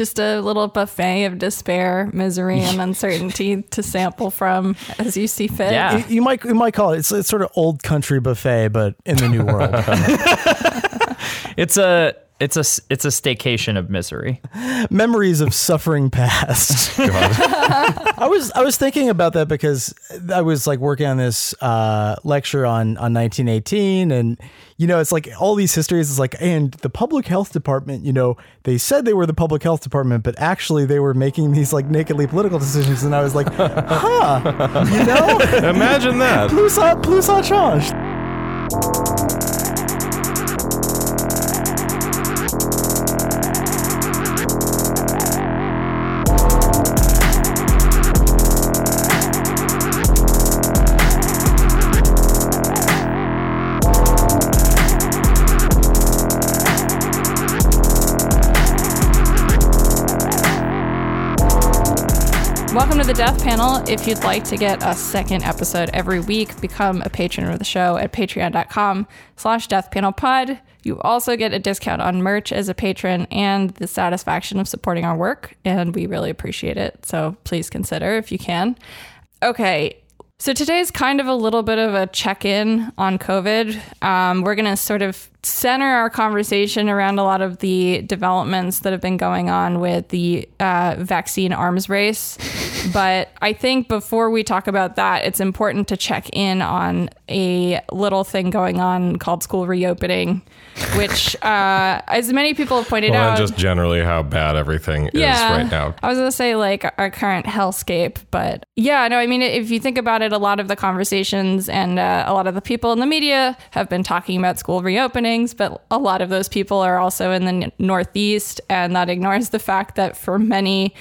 just a little buffet of despair, misery, and uncertainty to sample from as you see fit. Yeah. You, you might you might call it it's, it's sort of old country buffet, but in the new world. It's a it's a s- it's a staycation of misery. Memories of suffering past. I was I was thinking about that because I was like working on this uh, lecture on on 1918, and you know it's like all these histories. It's like and the public health department. You know they said they were the public health department, but actually they were making these like nakedly political decisions. And I was like, huh, you know, Imagine that. plus a, plus a change. To the Death Panel. If you'd like to get a second episode every week, become a patron of the show at patreon.com slash deathpanelpod. You also get a discount on merch as a patron and the satisfaction of supporting our work, and we really appreciate it. So please consider if you can. Okay, so today's kind of a little bit of a check in on COVID. Um, we're going to sort of center our conversation around a lot of the developments that have been going on with the uh, vaccine arms race. But I think before we talk about that, it's important to check in on a little thing going on called school reopening, which, uh, as many people have pointed Well, out, just generally how bad everything is right now. I was gonna say like our current hellscape, but yeah, no, I mean if you think about it, a lot of the conversations and uh, a lot of the people in the media have been talking about school reopenings, but a lot of those people are also in the Northeast, and that ignores the fact that for many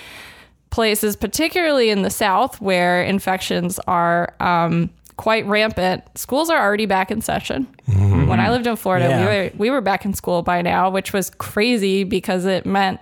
places, particularly in the South, where infections are um, quite rampant, schools are already back in session. When I lived in Florida, Yeah. we were we were back in school by now, which was crazy because it meant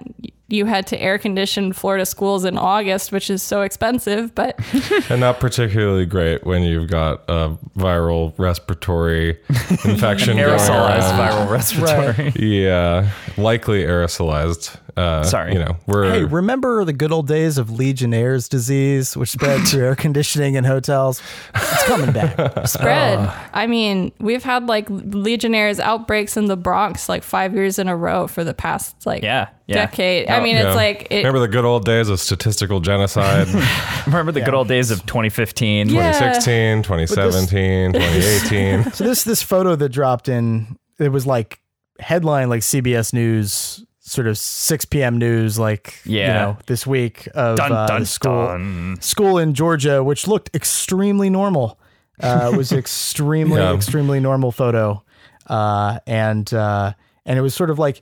you had to air condition Florida schools in August, which is so expensive. But And not particularly great when you've got a viral respiratory infection going Aerosolized around. viral respiratory. Yeah, likely aerosolized. Uh, Sorry. You know, we're Hey, remember the good old days of Legionnaire's disease, which spread through air conditioning in hotels? It's coming back. spread. I mean, we've had like Legionnaires outbreaks in the Bronx like five years in a row for the past like Yeah, yeah. decade. I mean, Yeah. it's like it, remember the good old days of statistical genocide Remember the good old days of 2015? 2016, 2017, 2018. So this this photo that dropped in, it was like headline like CBS News, sort of 6 p.m. news, like you know this week of Dun, uh, dun, school dun. school in Georgia, which looked extremely normal. Uh, it was extremely Yeah. extremely normal photo, uh, and uh, and it was sort of like,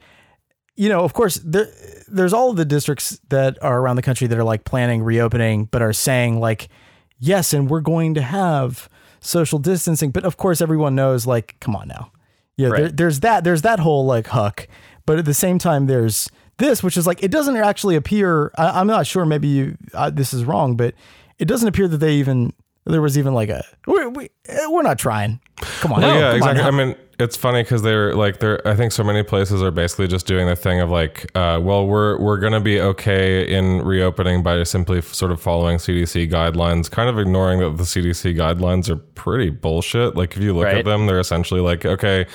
you know, of course there there's all of the districts that are around the country that are like planning reopening, but are saying like, yes, and we're going to have social distancing, but of course everyone knows like, come on now, yeah, there, there's that there's that whole like huck, but at the same time there's this, which is like it doesn't actually appear. I, I'm not sure. Maybe you, uh, this is wrong, but it doesn't appear that they even there was even like a we, we eh, we're not trying. Come on, Well, no, yeah, come exactly. now. I mean, it's funny because they're like they're. I think so many places are basically just doing the thing of like, uh, well, we're we're gonna be okay in reopening by simply f- sort of following CDC guidelines, kind of ignoring that the CDC guidelines are pretty bullshit. Like if you look Right. at them, they're essentially like, okay,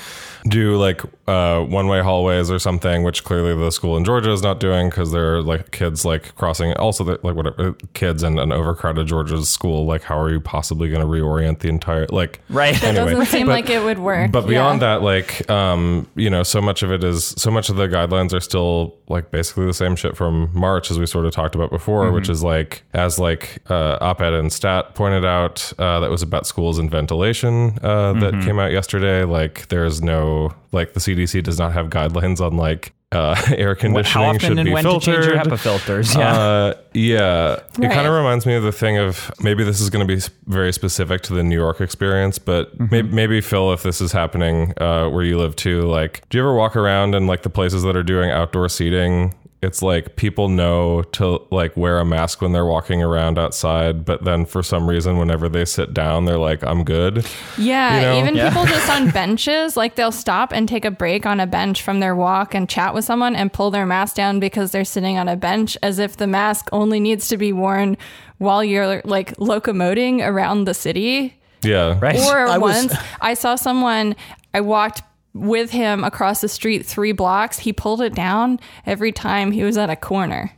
do like uh, one way hallways or something, which clearly the school in Georgia is not doing because they're like kids like crossing. Also, they're, like whatever kids in an overcrowded Georgia's school. Like, how are you possibly going to reorient the entire like? Right. that anyway, doesn't seem but- like it would work. But beyond Yeah. that, like, um, you know, so much of it is so much of the guidelines are still like basically the same shit from March, as we sort of talked about before, which is like, as like uh, op-ed and stat pointed out, uh, that was about schools and ventilation uh, that came out yesterday. Like, there's no like the CDC does not have guidelines on like uh, air conditioning How often should and be when filtered. to change your HEPA filters? Yeah. Uh, yeah. It kind of reminds me of the thing of maybe this is going to be very specific to the New York experience, but maybe, maybe Phil, if this is happening uh, where you live too, like, do you ever walk around and like the places that are doing outdoor seating? It's like people know to like wear a mask when they're walking around outside, but then for some reason, whenever they sit down, they're like, "I'm good." Yeah, You know? even Yeah. people just on benches, like they'll stop and take a break on a bench from their walk and chat with someone and pull their mask down because they're sitting on a bench as if the mask only needs to be worn while you're like locomoting around the city. Yeah, Right. Or I was- once I saw someone, I walked with him across the street three blocks. He pulled it down every time he was at a corner.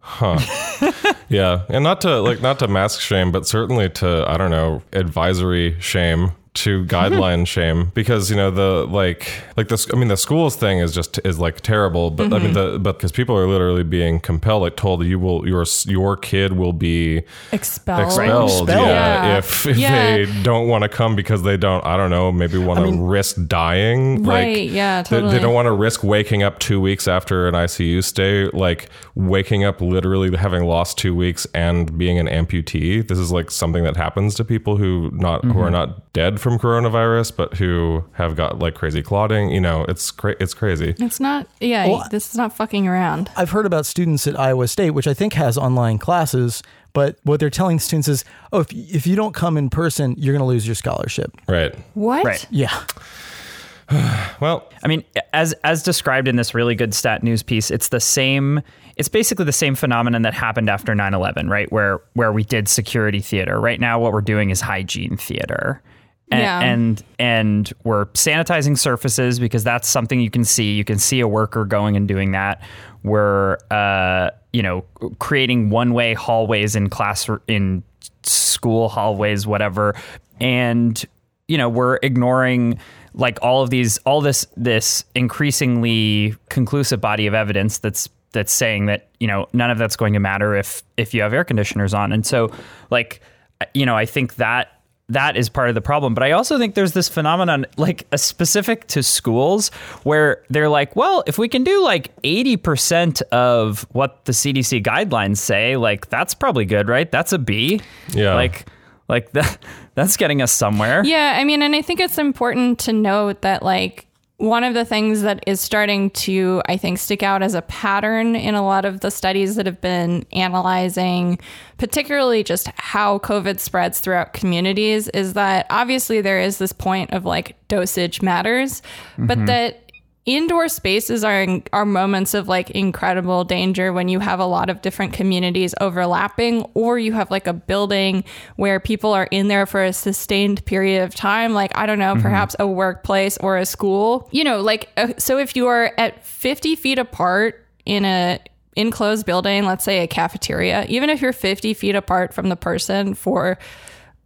Huh. yeah, and not to like not to mask shame, but certainly to I don't know advisory shame to guideline shame because you know the like like this I mean the schools thing is just is like terrible but I mean the but because people are literally being compelled like told that you will your your kid will be Expelled. expelled, Expelled. yeah, Yeah. if if Yeah. they don't want to come because they don't I don't know maybe want to risk dying Right, like yeah, they- they, don't want to risk waking up two weeks after an ICU stay like waking up literally having lost two weeks and being an amputee this is like something that happens to people who not who Mm-hmm. are not dead from coronavirus but who have got like crazy clotting you know it's cra- it's crazy It's not, yeah, Well, this is not fucking around. I've heard about students at Iowa State, which I think has online classes, but what they're telling students is, oh, if, if you don't come in person, you're going to lose your scholarship. right What? Right. Yeah. well I mean, as as described in this really good stat news piece, it's the same. It's basically the same phenomenon that happened after 9/11, right? Where where we did security theater. Right now, what we're doing is hygiene theater. And, Yeah. and and we're sanitizing surfaces because that's something you can see. You can see a worker going and doing that. We're uh, you know creating one way hallways in class in school hallways, whatever, and you know we're ignoring like all of these all this this increasingly conclusive body of evidence that's that's saying that you know none of that's going to matter if if you have air conditioners on and so like you know i think that that is part of the problem. But i also think there's this phenomenon like a specific to schools where they're like well if we can do like 80% of what the cdc guidelines say like that's probably good right? That's a b. Yeah. like like that that's getting us somewhere. Yeah, I mean, and I think it's important to note that, like, one of the things that is starting to, I think, stick out as a pattern in a lot of the studies that have been analyzing, particularly just how COVID spreads throughout communities, is that obviously there is this point of like dosage matters, but mm-hmm. that indoor spaces are are moments of like incredible danger when you have a lot of different communities overlapping or you have like a building where people are in there for a sustained period of time like i don't know perhaps a workplace or a school. You know like uh, so if you are at 50 feet apart in a enclosed building let's say a cafeteria even if you're 50 feet apart from the person for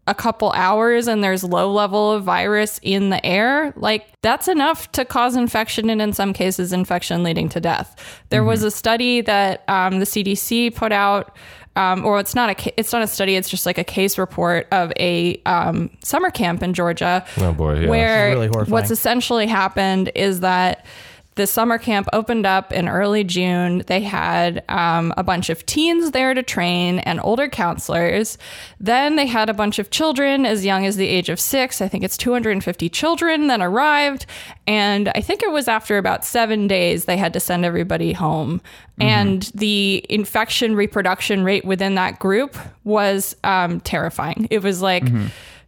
a couple hours and there's low level of virus in the air, like that's enough to cause infection and in some cases infection leading to death. There was a study that um, the CDC put out. Um, or it's not a it's not a study. It's just like a case report of a um, summer camp in Georgia, Oh, boy, yeah. where really what's essentially happened is that the summer camp opened up in early June. They had um, a bunch of teens there to train and older counselors. Then they had a bunch of children as young as the age of six. I think it's 250 children that arrived. And I think it was after about seven days they had to send everybody home. And the infection reproduction rate within that group was um, terrifying. It was like,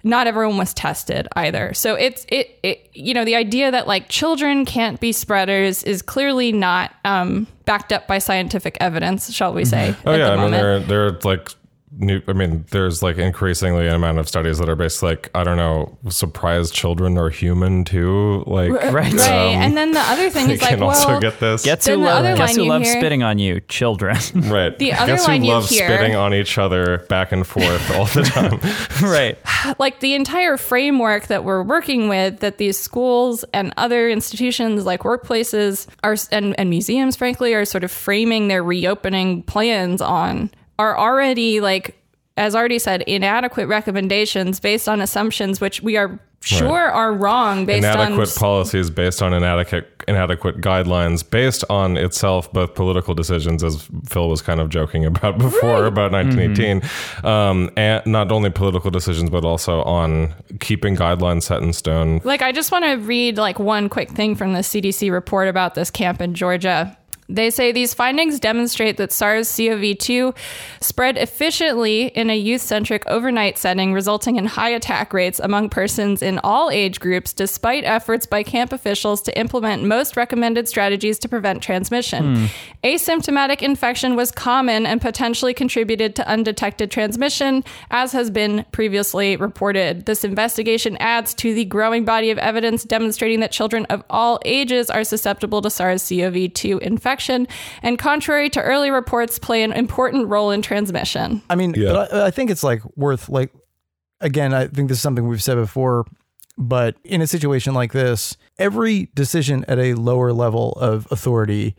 not everyone was tested either. So it's it, it you know the idea that like children can't be spreaders is clearly not um, backed up by scientific evidence, shall we say? Oh at yeah, the I mean moment. there there are like new. I mean there's like increasingly an amount of studies that are basically like I don't know, surprised children are human too. Like Right. right. um, and then the other thing they is like, can well, also get this. Guess Then who, the love, other guess line who loves hear- spitting on you? Children. right. The other Guess line who you loves hear- spitting on each other back and forth all the time. right. like the entire framework that we're working with that these schools and other institutions like workplaces are and, and museums frankly are sort of framing their reopening plans on are already like as already said inadequate recommendations based on assumptions which we are sure are wrong based inadequate on policies based on inadequate inadequate guidelines based on itself both political decisions as phil was kind of joking about before about 1918 um, and not only political decisions but also on keeping guidelines set in stone. Like, I just want to read like one quick thing from the CDC report about this camp in Georgia. They say these findings demonstrate that SARS CoV 2 spread efficiently in a youth centric overnight setting, resulting in high attack rates among persons in all age groups, despite efforts by camp officials to implement most recommended strategies to prevent transmission. Hmm. Asymptomatic infection was common and potentially contributed to undetected transmission, as has been previously reported. This investigation adds to the growing body of evidence demonstrating that children of all ages are susceptible to SARS CoV 2 infection and, contrary to early reports, play an important role in transmission. I mean, Yeah. but I, I think it's like worth like again. I think this is something we've said before, but in a situation like this, every decision at a lower level of authority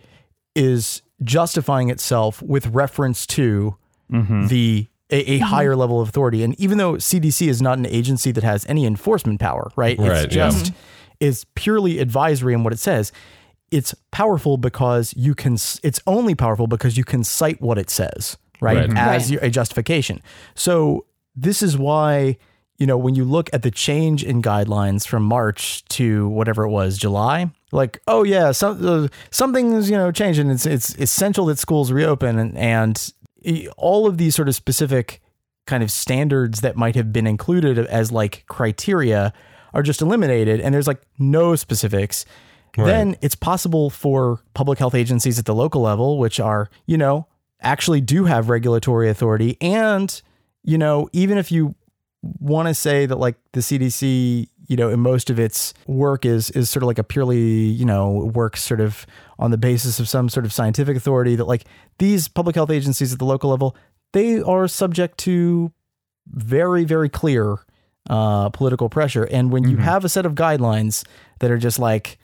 is justifying itself with reference to mm-hmm. the a, a mm-hmm. higher level of authority. And even though CDC is not an agency that has any enforcement power, right? Right, It's yeah. just is purely advisory in what it says. It's powerful because you can. It's only powerful because you can cite what it says, right? Right. As Right. your- a justification. So this is why you know when you look at the change in guidelines from March to whatever it was July, like oh yeah, some uh, something is you know changing. It's it's essential that schools reopen and and all of these sort of specific kind of standards that might have been included as like criteria are just eliminated and there's like no specifics then it's possible for public health agencies at the local level which are you know actually do have regulatory authority. And you know even if you want to say that like the CDC you know in most of its work is is sort of like a purely you know works sort of on the basis of some sort of scientific authority that like these public health agencies at the local level they are subject to very very clear uh, political pressure. And when you have a set of guidelines that are just like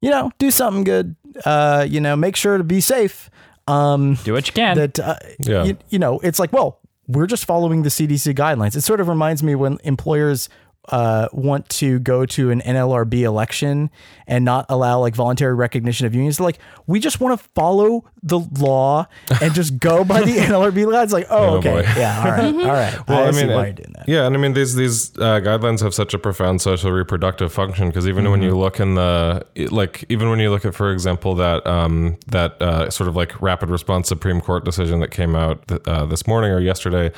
you know do something good uh, you know make sure to be safe um, Do what you can. that uh, Yeah. you, you know it's like well we're just following the CDC guidelines it sort of reminds me when employers uh, want to go to an NLRB election and not allow like voluntary recognition of unions. They're like we just want to follow the law and just go by the NLRB guidelines like oh, Oh, okay. boy. yeah all right. All right. Well, I, I, mean, why you're doing that. Yeah, and I mean these these uh, guidelines have such a profound social reproductive function because even when Mm-hmm. you look in the like even when you look at for example that um, that uh, sort of like rapid response Supreme Court decision that came out th- uh, this morning or yesterday,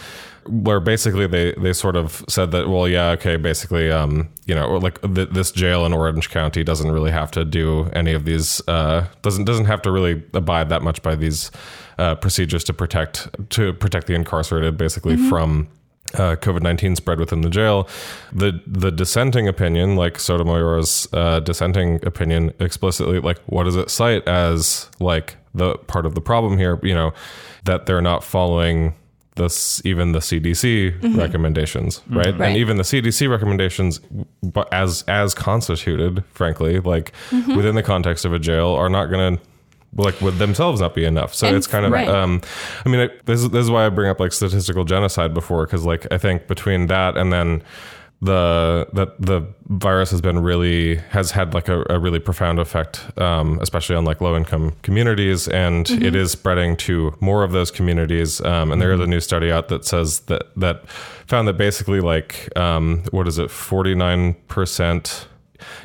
where basically they they sort of said that well yeah okay basically um, you know like th- this jail in Orange County doesn't really have to do any of these uh, doesn't doesn't have to really abide that much by these uh, procedures to protect to protect the incarcerated basically from uh, COVID nineteen spread within the jail. The the dissenting opinion, like Sotomayor's uh, dissenting opinion, explicitly like what does it cite as like the part of the problem here? You know that they're not following this even the CDC mm-hmm. recommendations, right? Right. And even the CDC recommendations, but as as constituted, frankly, like mm-hmm. within the context of a jail, are not going to like would themselves not be enough. So And- it's kind of right. um, I mean, this, this is why I bring up like statistical genocide before, because like I think between that and then the that the virus has been really has had like a, a really profound effect, um, especially on like low income communities, and it is spreading to more of those communities. Um, and there is a new study out that says that that found that basically like um, what is it, forty nine percent.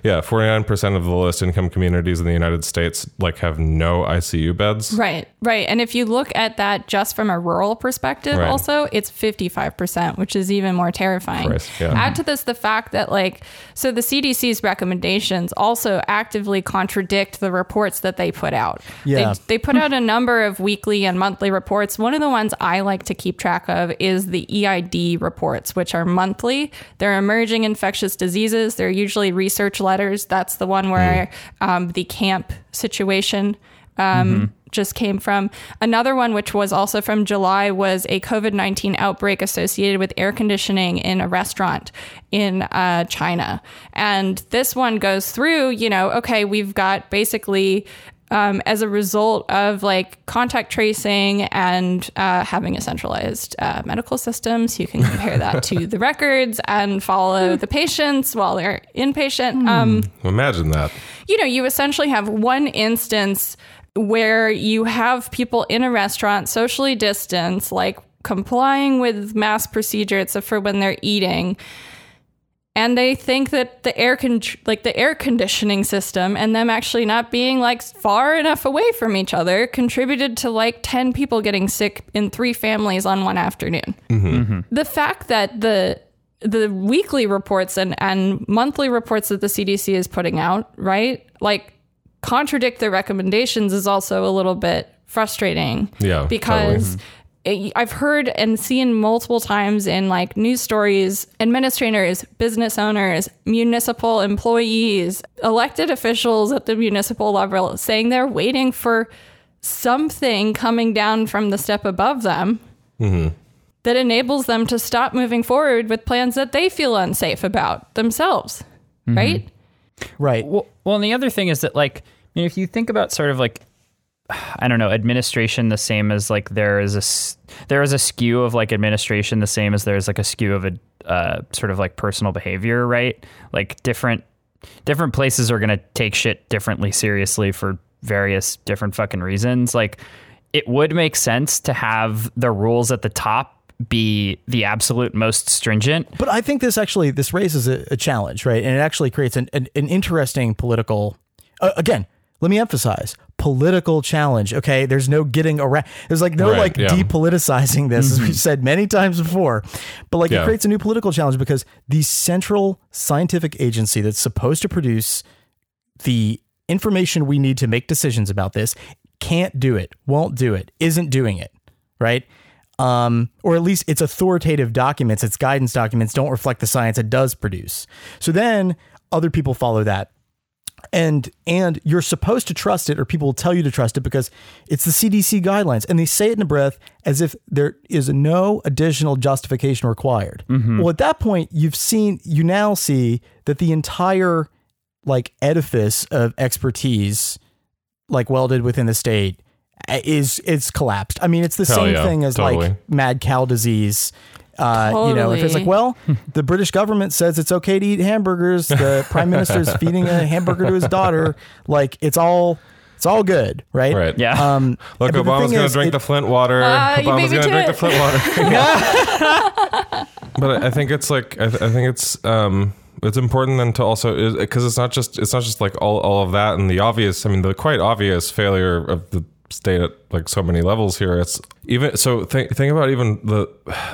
Yeah, forty nine percent of the lowest income communities in the United States like have no ICU beds. Right, right. And if you look at that just from a rural perspective, Right. also, it's 55%, which is even more terrifying. Christ, yeah. Add to this the fact that, like, so the CDC's recommendations also actively contradict the reports that they put out. Yeah. They, they put out a number of weekly and monthly reports. One of the ones I like to keep track of is the EID reports, which are monthly. They're emerging infectious diseases. They're usually research letters. That's the one where um, the camp situation um, just came from. Another one, which was also from July, was a COVID 19 outbreak associated with air conditioning in a restaurant in uh, China. And this one goes through, you know, okay, we've got basically. Um, as a result of like contact tracing and uh, having a centralized uh, medical system, so you can compare that to the records and follow the patients while they're inpatient. Um, Imagine that. you know, you essentially have one instance where you have people in a restaurant socially distanced, like complying with mask procedure, except for when they're eating. And they think that the air con- like the air conditioning system and them actually not being like far enough away from each other contributed to like 10 people getting sick in three families on one afternoon. Mm-hmm. Mm-hmm. The fact that the the weekly reports and, and monthly reports that the CDC is putting out, right? Like contradict their recommendations is also a little bit frustrating. Yeah, Because mm-hmm. It- I've heard and seen multiple times in like news stories, administrators, business owners, municipal employees, elected officials at the municipal level saying they're waiting for something coming down from the step above them mm-hmm. that enables them to stop moving forward with plans that they feel unsafe about themselves. Mm-hmm. Right? Right. Well, well, and the other thing is that like you know, if you think about sort of like I don't know administration the same as like there is a there is a skew of like administration the same as there's like a skew of a uh, sort of like personal behavior, right? Like different different places are gonna take shit differently seriously for various different fucking reasons. Like it would make sense to have the rules at the top be the absolute most stringent But I think this actually this raises a, a challenge, right? And it actually creates an, an, an interesting political. Uh, again, let me emphasize political challenge. Okay, there's no getting around. There's like no Right, like yeah. depoliticizing this, as we've said many times before. But like it creates a new political challenge because the central scientific agency that's supposed to produce the information we need to make decisions about this can't do it, won't do it, isn't doing it, right? Um, or at least its authoritative documents, its guidance documents don't reflect the science it does produce. So then other people follow that. And and you're supposed to trust it, or people will tell you to trust it because it's the CDC guidelines, and they say it in a breath as if there is no additional justification required. Well, at that point, you've seen you now see that the entire like edifice of expertise like welded within the state uh, is it's collapsed. I mean, it's the Hell same yeah, thing as totally. like mad cow disease. Uh, You know, if it's like, well, the British government says it's okay to eat hamburgers. The prime minister's feeding a hamburger to his daughter. Like it's all, it's all good, right? Right. Yeah. Um, Look, Obama's going to drink it- the Flint water. You Obama's beat me going to to drink the. Flint water. but I think it's like I, th- I think it's um it's important then to also because it's not just it's not just like all all of that and the obvious. I mean, the quite obvious failure of the state at like so many levels here. It's even so. Think think about even the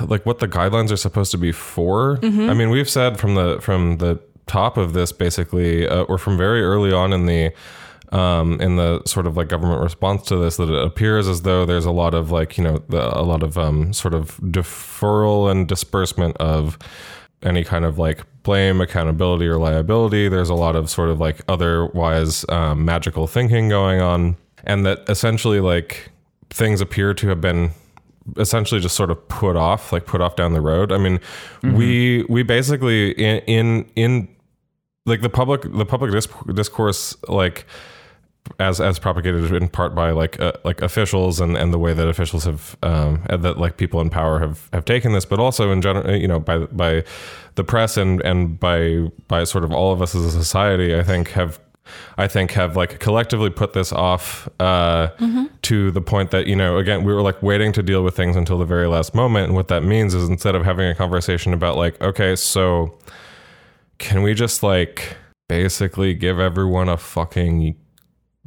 like what the guidelines are supposed to be for. I mean, we've said from the from the top of this basically, uh, or from very early on in the um, in the sort of like government response to this that it appears as though there's a lot of like you know the, a lot of um, sort of deferral and disbursement of any kind of like blame, accountability, or liability. There's a lot of sort of like otherwise um, magical thinking going on, and that essentially like things appear to have been essentially just sort of put off, like put off down the road. I mean, we we basically in in in like the public the public dis- discourse like as as propagated in part by like uh, like officials and and the way that officials have um that like people in power have have taken this but also in general you know by by the press and and by by sort of all of us as a society i think have I think have like collectively put this off uh, to the point that you know again we were like waiting to deal with things until the very last moment, and what that means is instead of having a conversation about like okay, so can we just like basically give everyone a fucking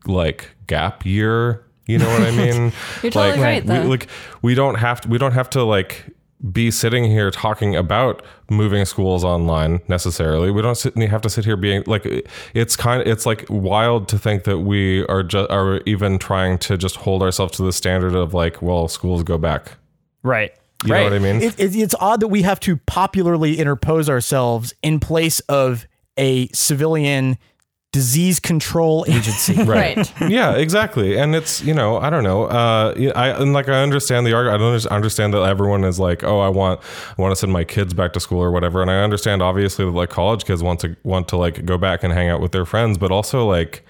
like gap year? You know what I mean? You're totally like, right, we, like we don't have to we don't have to like be sitting here talking about moving schools online necessarily. We don't sit, have to sit here being like it's kind of it's like wild to think that we are just are even trying to just hold ourselves to the standard of like well schools go back. right You right know what I mean? it, it, it's odd that we have to popularly interpose ourselves in place of a civilian disease control agency. Right. yeah, exactly. And it's you know I don't know. Uh, I and like I understand the argument. I don't understand that everyone is like, oh, I want I want to send my kids back to school or whatever. And I understand obviously that like college kids want to want to like go back and hang out with their friends, but also like.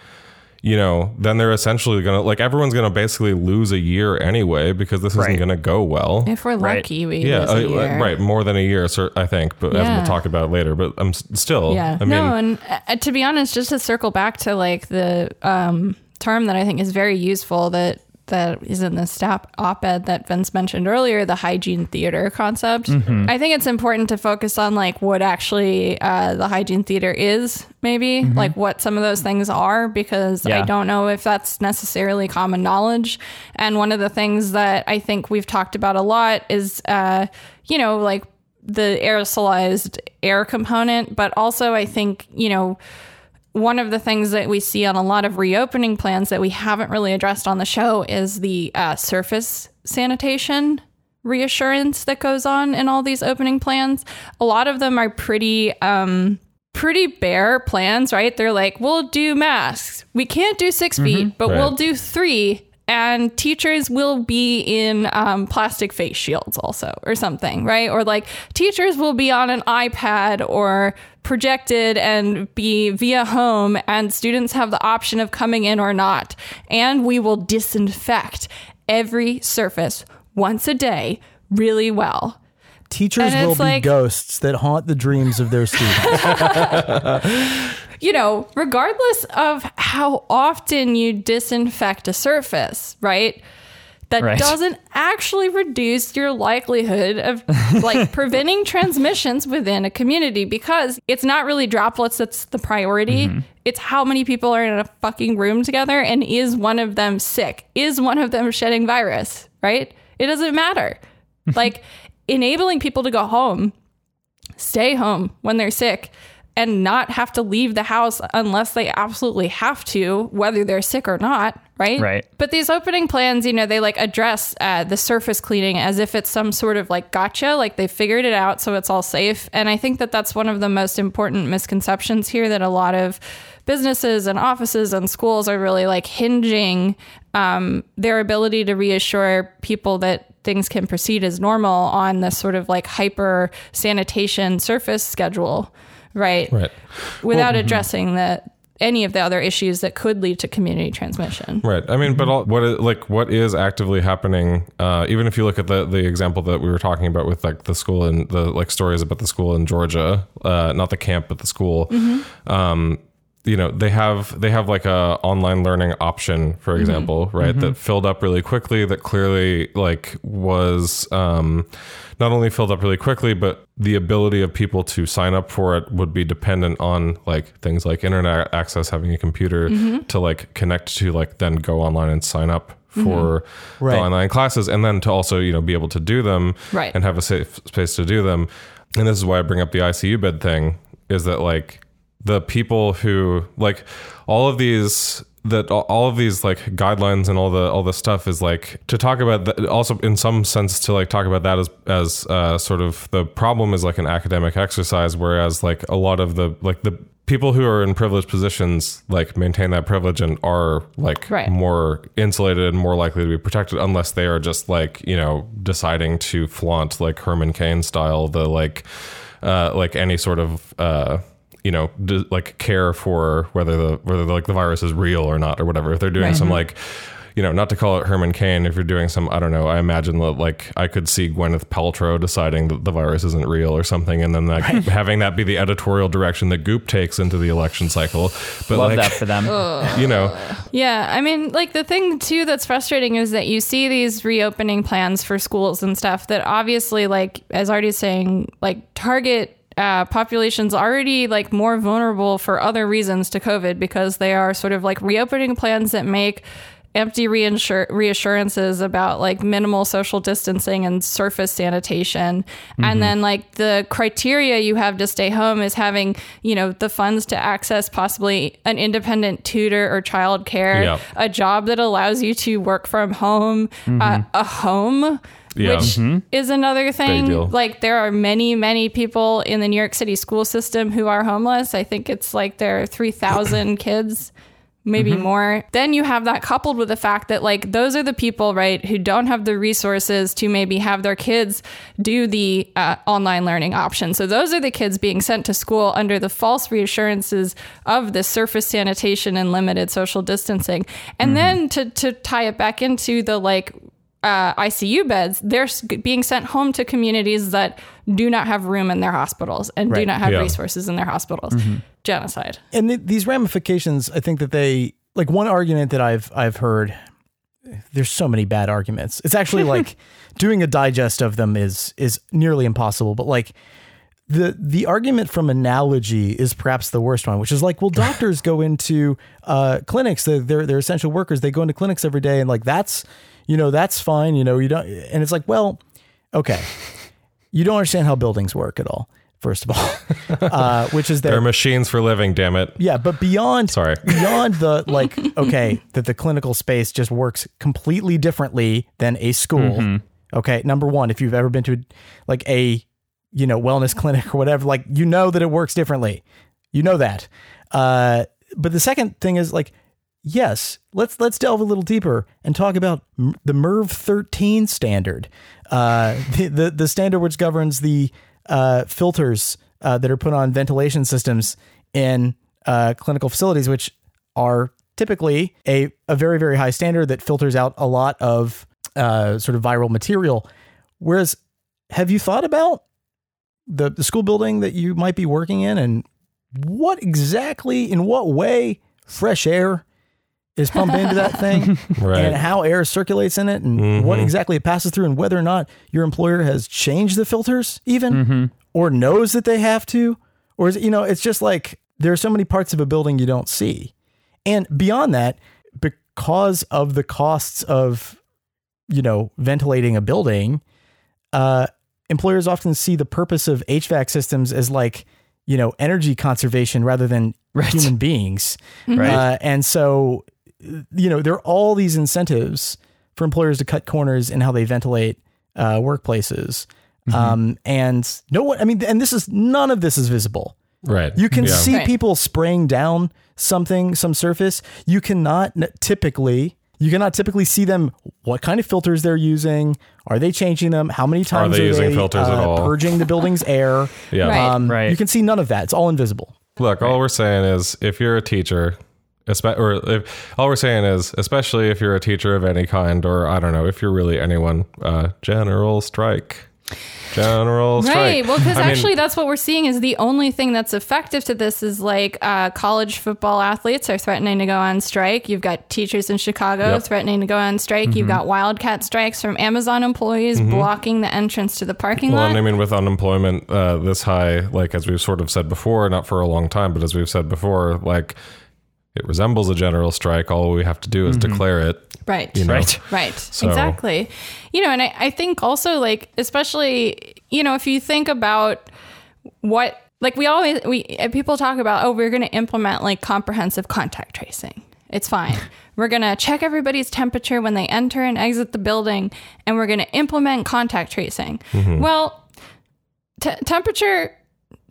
You know, then they're essentially gonna like everyone's gonna basically lose a year anyway because this isn't gonna go well. If we're Right. lucky, we yeah, lose a uh, year. right, more than a year, cer- I think. But as we'll talk about later. But I'm still. Yeah. I mean, no, and uh, to be honest, just to circle back to like the um, term that I think is very useful that that is in the STAT op ed that Vince mentioned earlier, the hygiene theater concept. I think it's important to focus on like what actually uh, the hygiene theater is, maybe like what some of those things are, because I don't know if that's necessarily common knowledge. And one of the things that I think we've talked about a lot is, uh, you know, like the aerosolized air component, but also I think, you know, one of the things that we see on a lot of reopening plans that we haven't really addressed on the show is the uh, surface sanitation reassurance that goes on in all these opening plans. A lot of them are pretty um pretty bare plans, right? They're like, we'll do masks. We can't do 6 feet, but Right. we'll do 3 and teachers will be in um, plastic face shields also or something right? Or like teachers will be on an ipad or projected and be via home and students have the option of coming in or not. And we will disinfect every surface once a day really well. Teachers will be like- ghosts that haunt the dreams of their students. you know, regardless of how often you disinfect a surface, right? That Right. doesn't actually reduce your likelihood of like preventing transmissions within a community because it's not really droplets that's the priority. Mm-hmm. It's how many people are in a fucking room together and is one of them sick? Is one of them shedding virus, right? It doesn't matter. like enabling people to go home stay home when they're sick and not have to leave the house unless they absolutely have to, whether they're sick or not, right? Right. But these opening plans, you know, they like address uh, the surface cleaning as if it's some sort of like gotcha, like they figured it out so it's all safe. And I think that that's one of the most important misconceptions here that a lot of businesses and offices and schools are really like hinging um, their ability to reassure people that things can proceed as normal on this sort of like hyper sanitation surface schedule, right? Right. Without addressing that any of the other issues that could lead to community transmission. Right. I mean, but all, what is like what is actively happening? Uh, even if you look at the the example that we were talking about with like the school and the like stories about the school in Georgia, uh, not the camp but the school. Um, you know they have they have like a online learning option for mm-hmm. example right that mm-hmm. filled up really quickly that clearly like was um not only filled up really quickly but the ability of people to sign up for it would be dependent on like things like internet access having a computer mm-hmm. to like connect to like then go online and sign up for Right. the online classes and then to also you know be able to do them Right. and have a safe space to do them. And this is why i bring up the icu bed thing is that like the people who like all of these that all of these like guidelines and all the all the stuff is like to talk about that also in some sense to like talk about that as as uh, sort of the problem is like an academic exercise whereas like a lot of the like the people who are in privileged positions like maintain that privilege and are like Right. more insulated and more likely to be protected unless they are just like you know deciding to flaunt like Herman Cain style the like uh like any sort of uh you know d- like care for whether the whether like the virus is real or not or whatever if they're doing Right. some like you know not to call it Herman Cain if you're doing some I don't know I imagine that like I could see Gwyneth Paltrow deciding that the virus isn't real or something and then like having that be the editorial direction that Goop takes into the election cycle but Love like that for them. you know Yeah, I mean, like the thing too that's frustrating is that you see these reopening plans for schools and stuff that obviously, like as Artie's saying, like target uh, populations already like more vulnerable for other reasons to COVID because they are sort of like reopening plans that make empty reinsure- reassurances about like minimal social distancing and surface sanitation. And then like the criteria you have to stay home is having you know the funds to access possibly an independent tutor or child care Yeah. a job that allows you to work from home uh, a home Yeah. which mm-hmm. is another thing like there are many many people in the new york city school system who are homeless. I think it's like there are 3000 kids maybe mm-hmm. more. Then you have that coupled with the fact that like those are the people right who don't have the resources to maybe have their kids do the uh, online learning option. So those are the kids being sent to school under the false reassurances of the surface sanitation and limited social distancing. And mm-hmm. then to, to tie it back into the like uh, ICU beds, they're being sent home to communities that do not have room in their hospitals and do not have Yeah. resources in their hospitals. Genocide. and th- these ramifications, I think that they like one argument that I've I've heard there's so many bad arguments. It's actually like doing a digest of them is is nearly impossible. But like the the argument from analogy is perhaps the worst one, which is like, well, doctors go into uh, clinics. They're, they're they're essential workers. They go into clinics every day, and like that's you know that's fine. You know you don't. And it's like, well, okay, you don't understand how buildings work at all. First of all, uh, which is that They're machines for living, damn it. yeah, but beyond Sorry. beyond the like okay, that the clinical space just works completely differently than a school. Okay, number 1, if you've ever been to like a you know, wellness clinic or whatever, like you know that it works differently. You know that. Uh but the second thing is like yes, let's let's delve a little deeper and talk about the MERV 13 standard. Uh the the, the standard which governs the uh, filters uh, that are put on ventilation systems in uh, clinical facilities, which are typically a, a very, very high standard that filters out a lot of uh, sort of viral material. Whereas, have you thought about the, the school building that you might be working in and what exactly, in what way, fresh air is pumped into that thing Right. and how air circulates in it and what exactly it passes through and whether or not your employer has changed the filters even or knows that they have to or is it, you know it's just like there are so many parts of a building you don't see. And beyond that because of the costs of you know ventilating a building uh employers often see the purpose of HVAC systems as like you know energy conservation rather than human beings. Right. uh, and so you know there are all these incentives for employers to cut corners in how they ventilate uh, workplaces um, and no one i mean and this is none of this is visible Right. you can Yeah. see Right. people spraying down something, some surface. You cannot typically, you cannot typically see them. What kind of filters they're using? Are they changing them? How many times are they are using filters at uh, all? Purging the building's air. Yeah. Right. Um, Right. You can see none of that. It's all invisible. Look, all we're saying is if you're a teacher, espe- or if, all we're saying is, especially if you're a teacher of any kind, or I don't know, if you're really anyone, uh, general strike. General strike. Right. Well, because I mean, actually, that's what we're seeing is the only thing that's effective to this is like uh, college football athletes are threatening to go on strike. You've got teachers in Chicago Yep. threatening to go on strike. Mm-hmm. You've got wildcat strikes from Amazon employees blocking the entrance to the parking Well, lot. and I mean, with unemployment uh, this high, like as we've sort of said before, not for a long time, but as we've said before, like it resembles a general strike. All we have to do is mm-hmm. declare it. right. You know? Right. Right. So- Exactly. You know, and I, I think also like, especially, you know, if you think about what, like we always, we, people talk about, oh, we're going to implement like comprehensive contact tracing. It's fine. We're going to check everybody's temperature when they enter and exit the building, and we're going to implement contact tracing. Mm-hmm. Well, t- temperature,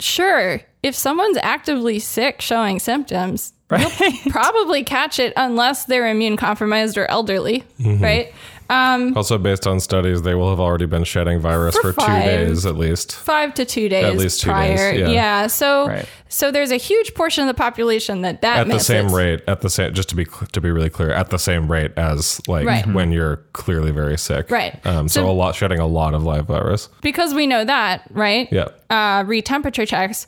sure. If someone's actively sick showing symptoms, you'll probably catch it unless they're immune compromised or elderly, right? Um, Also, based on studies, they will have already been shedding virus For for, two five. days at least. five to two days At least two prior. days, yeah. So, Right. so there's a huge portion of the population that that At the same rate, at the same, just to be cl- to be really clear, at the same rate as like Right. when you're clearly very sick. Right. Um, so, So- a lot shedding a lot of live virus. because we know that, right? Yeah. uh, read temperature checks.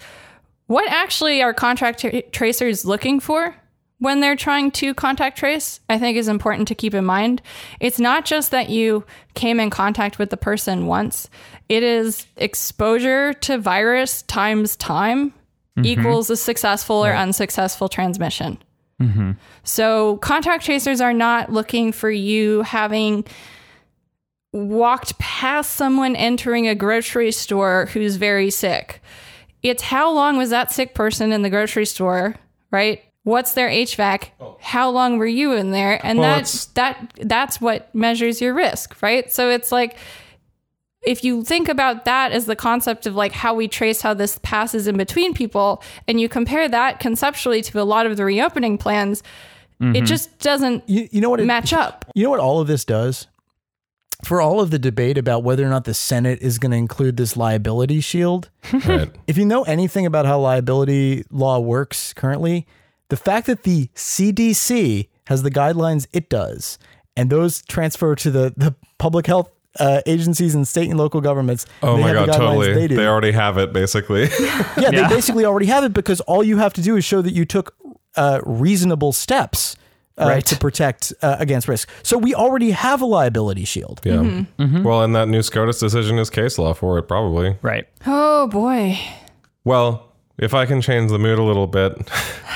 What actually are contact tra- tracers looking for when they're trying to contact trace? I think is important to keep in mind. It's not just that you came in contact with the person once, it is exposure to virus times time mm-hmm. equals a successful or unsuccessful transmission. Mm-hmm. So, contact tracers are not looking for you having walked past someone entering a grocery store who's very sick. It's how long was that sick person in the grocery store, right? What's their HVAC? Oh. How long were you in there? And Well, that's that that's what measures your risk, right? So it's like if you think about that as the concept of like how we trace how this passes in between people and you compare that conceptually to a lot of the reopening plans, it mm-hmm. just doesn't You, you know what? It, match up. You know what all of this does? For all of the debate about whether or not the Senate is going to include this liability shield, Right. if you know anything about how liability law works currently, the fact that the CDC has the guidelines it does, and those transfer to the, the public health uh, agencies and state and local governments. Oh they my have the god, guidelines totally. They They, already have it basically. yeah, they basically already have it because all you have to do is show that you took uh, reasonable steps uh, Right. to protect uh, against risk. So we already have a liability shield. Yeah. Mm-hmm. Well, and that new SCOTUS decision is case law for it, probably. Right. Oh boy. Well, if I can change the mood a little bit,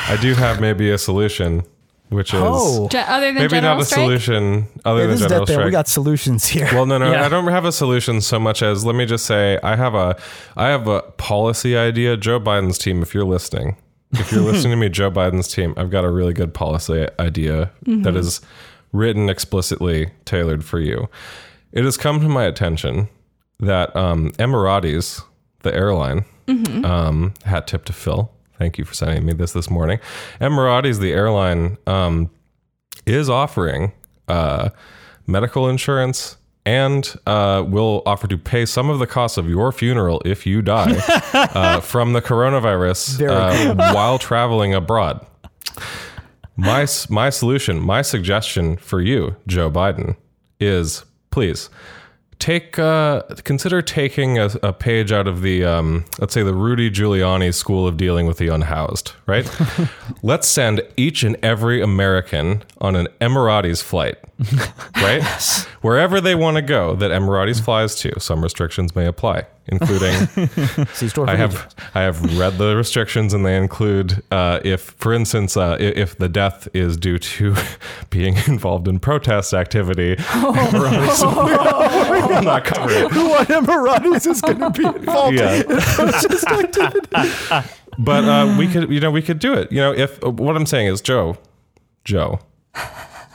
I do have maybe a solution, which is Oh, Ge- other than maybe general not a strike? solution other yeah, than general death panel. strike. We got solutions here. Well, no, no, Yeah. I don't have a solution so much as let me just say I have a I have a policy idea. Joe Biden's team, if you're listening, if you're listening to me, Joe Biden's team, I've got a really good policy idea that is written explicitly tailored for you. It has come to my attention that um, Emirates, the airline, um, hat tip to Phil. Thank you for sending me this this morning. Emirates, the airline, um, is offering uh, medical insurance and uh, will offer to pay some of the costs of your funeral if you die uh, from the coronavirus uh, while traveling abroad. My my solution, my suggestion for you, Joe Biden, is please take uh, consider taking a, a page out of the um, let's say the Rudy Giuliani School of Dealing with the Unhoused. Right? let's send each and every American on an Emirates flight. Right? Wherever they want to go that Emirates flies to. Some restrictions may apply, including See store for I have I have read the restrictions, and they include uh, if, for instance, uh, if the death is due to being involved in protest activity, Emirates will not cover it. what Emirates is going to be involved Yeah. in protest activity. But uh, we could, you know, we could do it. You know, if uh, what I'm saying is, Joe, Joe,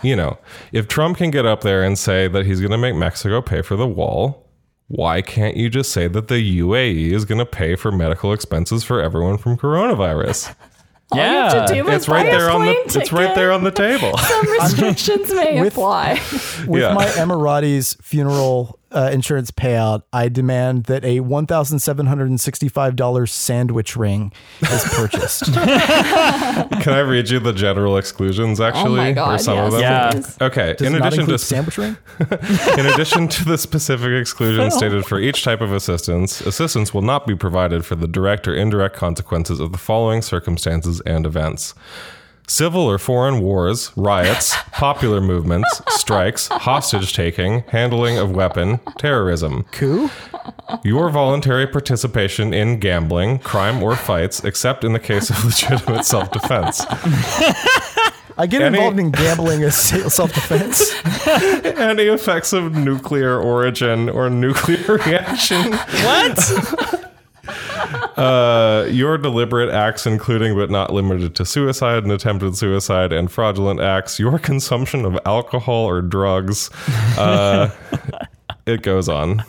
you know, if Trump can get up there and say that he's going to make Mexico pay for the wall. Why can't you just say that the UAE is going to pay for medical expenses for everyone from coronavirus? All you have to do is It's right buy a there on the plane it's right there on the table. Some restrictions may With- apply. With Yeah. my Emirates funeral uh, insurance payout, I demand that a $1,765 sandwich ring is purchased. Can I read you the general exclusions actually? oh my god. or some yes, of them? Yeah. please. Okay. Does in it addition include to sandwich ring? in addition to the specific exclusion stated for each type of assistance, assistance will not be provided for the direct or indirect consequences of the following circumstances and events. Civil or foreign wars, riots, popular movements, strikes, hostage taking, handling of weapon, terrorism. Coup? Your voluntary participation in gambling, crime, or fights, except in the case of legitimate self defense. I get Any- involved in gambling as self defense. Any effects of nuclear origin or nuclear reaction. What? Uh, your deliberate acts, including but not limited to suicide and attempted suicide and fraudulent acts, your consumption of alcohol or drugs. Uh, it goes on.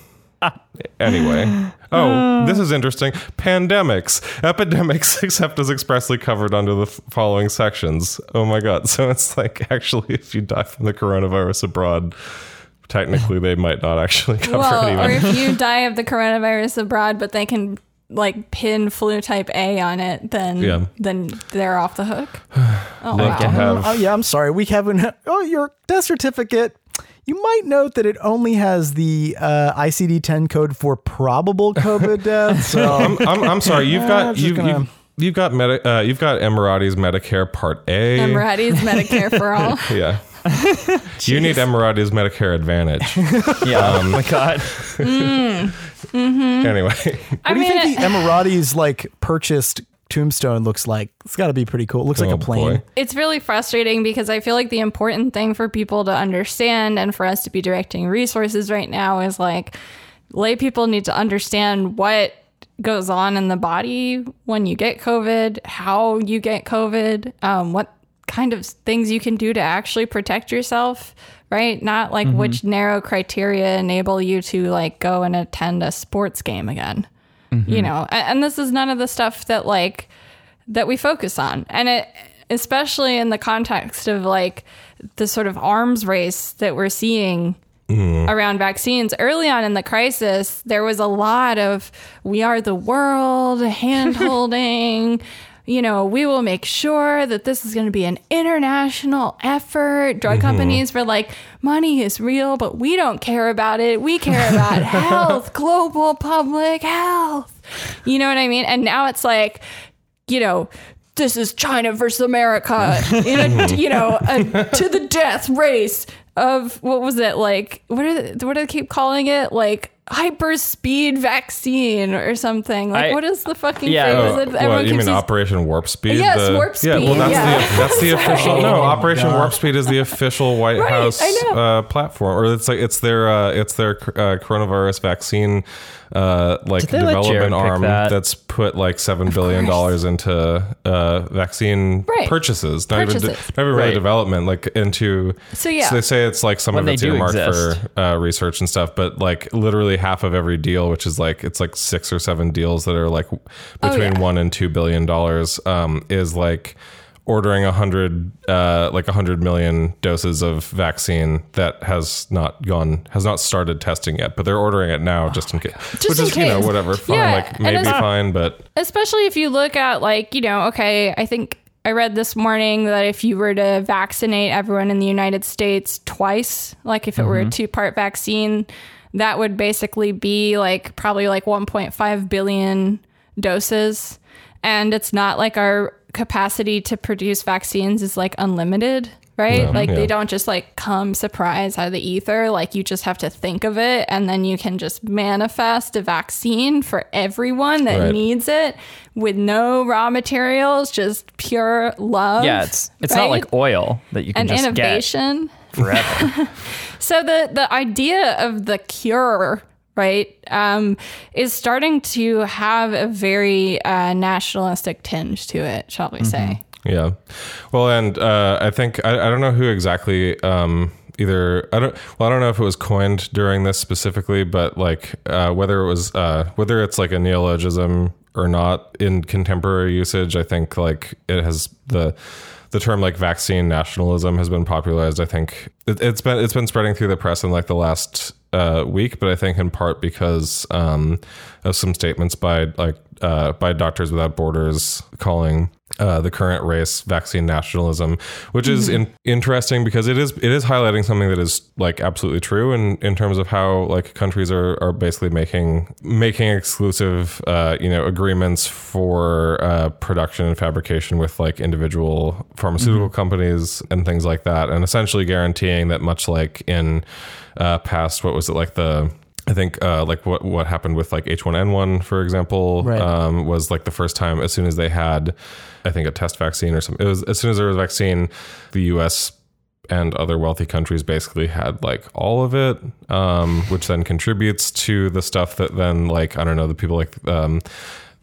Anyway. Oh, this is interesting. Pandemics, epidemics, except as expressly covered under the f- following sections. Oh my God. So it's like actually, if you die from the coronavirus abroad, technically they might not actually cover Well, anyone. or if you die of the coronavirus abroad, but they can like pin flu type A on it, then Yeah. then they're off the hook. Oh Like wow. have- Oh, yeah, I'm sorry. We haven't. Oh, your death certificate. You might note that it only has the uh, ICD 10 code for probable COVID death. So I'm, I'm, I'm sorry. You've got just you've, gonna- you've you've got Medi- uh, you've got Emirates Medicare Part A. Emirates Medicare for all. Yeah. you need Emirates Medicare Advantage. Yeah. oh my god. Anyway, I what do you mean, think the Emirates like purchased tombstone looks like? It's got to be pretty cool. It looks like Oh, a plane. boy. it's really frustrating because I feel like the important thing for people to understand and for us to be directing resources right now is like lay people need to understand what goes on in the body when you get COVID, how you get COVID, um, what kind of things you can do to actually protect yourself, right? Not like mm-hmm. which narrow criteria enable you to like go and attend a sports game again. Mm-hmm. You know, A- and this is none of the stuff that like that we focus on. And it especially in the context of like the sort of arms race that we're seeing mm. around vaccines early on in the crisis there was a lot of we are the world hand holding you know we will make sure that this is going to be an international effort drug mm-hmm. companies were like money is real but we don't care about it we care about health global public health you know what i mean and now it's like you know this is China versus America in a you know a to the death race of what was it like? What are they, what do they keep calling it? Like hyper speed vaccine or something. Like I- what is the fucking Yeah. phrase Oh, that what you mean using? Operation Warp Speed? Yes, Warp Yeah, well, Speed, that's yeah. the that's the official. No, Operation God. Warp Speed is the official White Right, House uh, platform, or it's like it's their uh, it's their uh, coronavirus vaccine uh, like development arm that? that's put like seven billion dollars into uh, vaccine Right. purchases, not even Purchases. not even really development, like into. So, yeah. so they say it's like some When of it's earmarked exist. for uh, research and stuff, but like literally half of every deal, which is like it's like six or seven deals that are like between Oh, yeah. one and two billion dollars, um, is like ordering a hundred, uh, like a hundred million doses of vaccine that has not gone, has not started testing yet, but they're ordering it now just in case, Just which in is you know case. whatever, fine, Yeah, like maybe fine, but especially if you look at like you know okay i think i read this morning that if you were to vaccinate everyone in the united states twice like if it were a two part vaccine that would basically be like probably like 1.5 billion doses. And it's not like our capacity to produce vaccines is like unlimited right No, like yeah. they don't just like come surprise out of the ether like you just have to think of it and then you can just manifest a vaccine for everyone that Right. needs it with no raw materials just pure love Yeah, it's it's not like oil that you can and just innovation get forever. so the the idea of the cure, right, um, is starting to have a very uh, nationalistic tinge to it, shall we say? Yeah. Well, and uh, I think I, I don't know who exactly um, either I don't well I don't know if it was coined during this specifically, but like uh, whether it was uh, whether it's like a neologism or not in contemporary usage. I think like it has the the term like vaccine nationalism has been popularized. I think it, it's been it's been spreading through the press in like the last uh, week, but I think in part because um, of some statements by like uh, by Doctors Without Borders calling uh, the current race vaccine nationalism, which is in, interesting because it is it is highlighting something that is like absolutely true in, in terms of how like countries are, are basically making making exclusive uh, you know agreements for uh, production and fabrication with like individual pharmaceutical companies and things like that, and essentially guaranteeing that much like in uh, past what was it like the I think uh, like what what happened with like H1N1 for example Right. um, was like the first time as soon as they had I think a test vaccine or something it was as soon as there was a vaccine the US and other wealthy countries basically had like all of it um, which then contributes to the stuff that then like I don't know the people like um,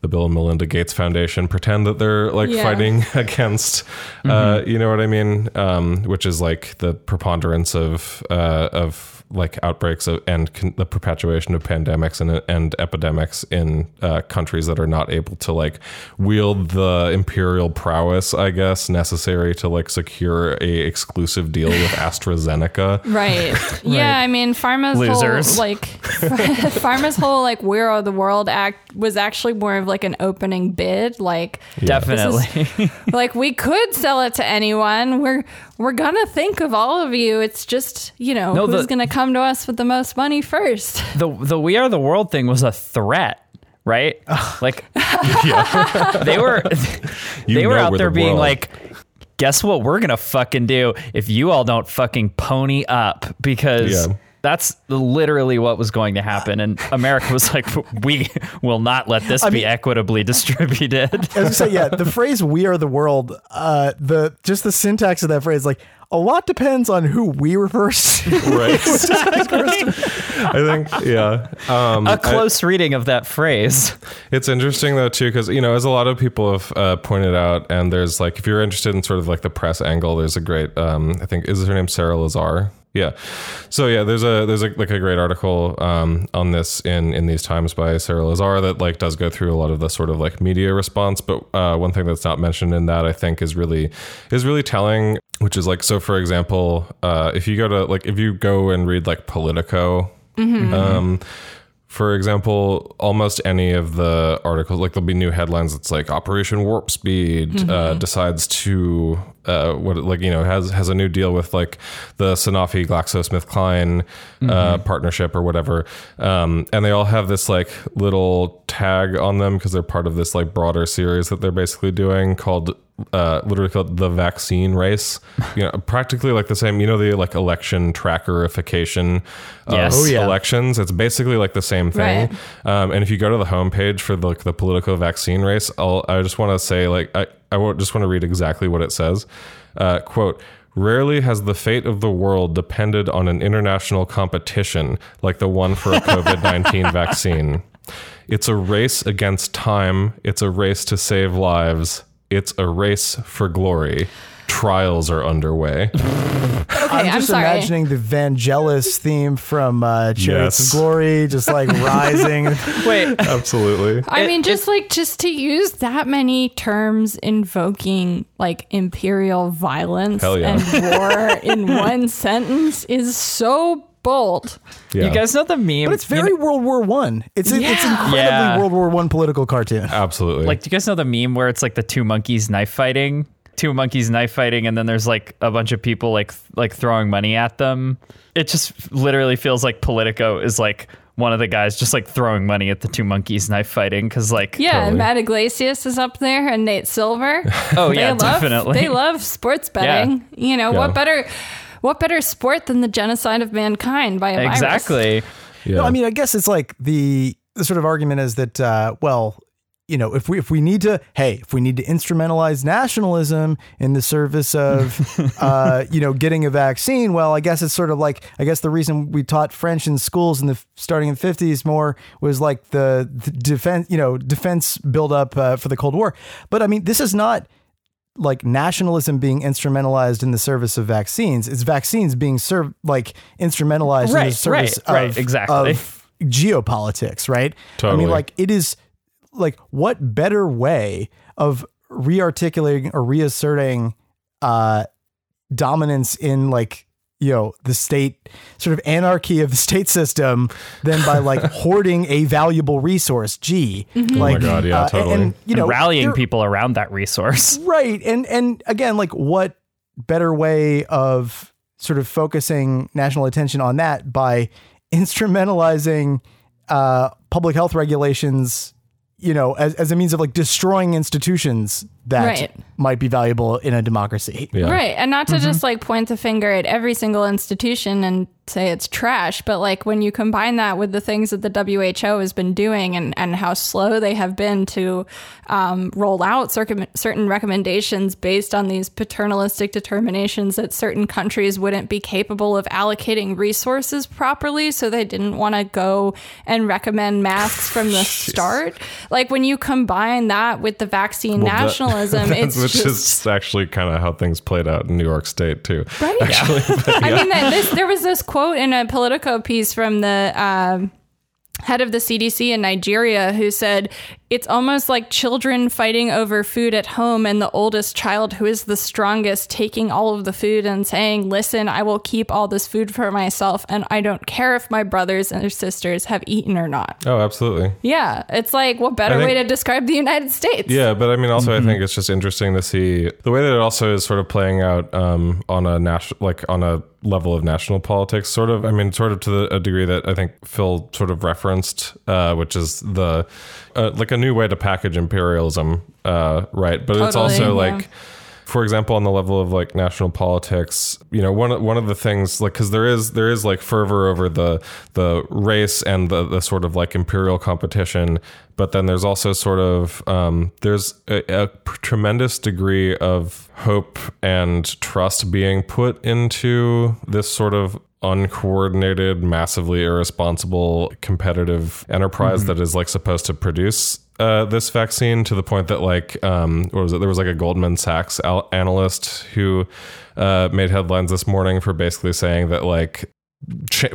the Bill and Melinda Gates Foundation pretend that they're like Yeah. fighting against, uh, you know what I mean? Um, which is like the preponderance of uh, of like outbreaks of, and con- the perpetuation of pandemics and and epidemics in uh, countries that are not able to like wield the imperial prowess, I guess, necessary to like secure a exclusive deal with AstraZeneca. Right. Yeah, I mean, Pharma's Losers. whole like Pharma's whole like "Where Are the World" act was actually more of like an opening bid. Like, Definitely. like we could sell it to anyone. We're we're gonna think of all of you. It's just you know No, who's the- gonna come to us with the most money first. the the We Are the World thing was a threat, right? Like they were You they were out we're there the being world. like guess what we're going to fucking do if you all don't fucking pony up because Yeah. That's literally what was going to happen and America was like we will not let this be mean- equitably distributed. I was gonna say, yeah, the phrase "we are the world," uh, the just the syntax of that phrase, like a lot depends on who we refers to. right. I think, yeah. Um, a close reading of that phrase. It's interesting though too, because you know, as a lot of people have uh, pointed out, and there's like, if you're interested in sort of like the press angle, there's a great, um, I think, is her name Sarah Lazare? Yeah. So yeah, there's a there's a, like a great article um, on this in in these times by Sarah Lazare that like does go through a lot of the sort of like media response. But uh, one thing that's not mentioned in that I think is really is really telling, which is like so. For example, uh, if you go to like if you go and read like Politico. Um, for example, almost any of the articles, like there'll be new headlines. It's like Operation Warp Speed uh, decides to uh, what like you know has has a new deal with like the Sanofi GlaxoSmithKline uh, partnership or whatever, um, and they all have this like little tag on them because they're part of this like broader series that they're basically doing called uh, literally called the vaccine race. You know, practically like the same. You know, the like election trackerification of Yes. Oh, yeah. elections. It's basically like the same thing. Um, and if you go to the homepage for the, like the Politico vaccine race, I'll, I just want to say like I I won't- just want to read exactly what it says. Uh, quote. Rarely has the fate of the world depended on an international competition like the one for a COVID 19 vaccine. It's a race against time. It's a race to save lives. It's a race for glory. Trials are underway. Okay, I'm I'm, just imagining the Vangelis theme from uh, Chariots Yes. of Glory, just like rising. Wait, Absolutely. I mean, just like just to use that many terms invoking like imperial violence Hell yeah. and war in one sentence is so bold. Yeah. you guys know the meme? But it's very World War One. It's it's incredibly Yeah. World War One political cartoon. Absolutely. like, do you guys know the meme where it's like the two monkeys knife fighting? Two monkeys knife fighting, and then there's like a bunch of people like th- like throwing money at them. It just literally feels like Politico is like one of the guys just like throwing money at the two monkeys knife fighting because like Yeah, Totally. and Matt Yglesias is up there and Nate Silver. oh They yeah love, definitely They love sports betting. You know, Yeah. what better what better sport than the genocide of mankind by a virus? exactly yeah. No, I mean, I guess it's like the the sort of argument is that uh, well, you know, if we if we need to, hey, if we need to instrumentalize nationalism in the service of, uh, you know, getting a vaccine, well, I guess it's sort of like I guess the reason we taught French in schools in the starting in the fifties more was like the, the defense, you know, defense buildup uh, for the Cold War. But I mean, this is not like nationalism being instrumentalized in the service of vaccines. It's vaccines being served like instrumentalized in the service right, right, of, exactly. of geopolitics, right? I mean, like it is like what better way of rearticulating or reasserting uh dominance in like you know the state sort of anarchy of the state system than by like hoarding a valuable resource. Gee like God, yeah, uh, totally. and you and know rallying people around that resource. Right and and again like what better way of sort of focusing national attention on that by instrumentalizing uh public health regulations you know as, as a means of like destroying institutions that Right. might be valuable in a democracy yeah. Right. And not to just like point the finger at every single institution and say it's trash, but like when you combine that with the things that the WHO has been doing and, and how slow they have been to um, roll out circum- certain recommendations based on these paternalistic determinations that certain countries wouldn't be capable of allocating resources properly. So they didn't want to go and recommend masks from the start. Like when you combine that with the vaccine Well, that- nationalism, it's which just. is actually kind of how things played out in New York State too. Right. I mean, that this, there was this quote in a Politico piece from the um, head of the CDC in Nigeria who said, It's almost like children fighting over food at home, and the oldest child, who is the strongest, taking all of the food and saying, Listen, I will keep all this food for myself, and I don't care if my brothers and sisters have eaten or not. Oh, absolutely. Yeah. It's like, what better think- way to describe the United States? Yeah, but I mean, also, I think it's just interesting to see the way that it also is sort of playing out um, on a national, like on a level of national politics. Sort of, I mean, sort of to the, a degree that I think Phil sort of referenced, uh, which is the uh, like a new way to package imperialism, uh, right? But it's also yeah. like for example, on the level of like national politics, you know, one of- one of the things like because there is there is like fervor over the the race and the the sort of like imperial competition, but then there's also sort of um, there's a, a tremendous degree of hope and trust being put into this sort of uncoordinated, massively irresponsible, competitive enterprise that is like supposed to produce uh, this vaccine to the point that like um, what was it? There was like a Goldman Sachs al- analyst who uh, made headlines this morning for basically saying that like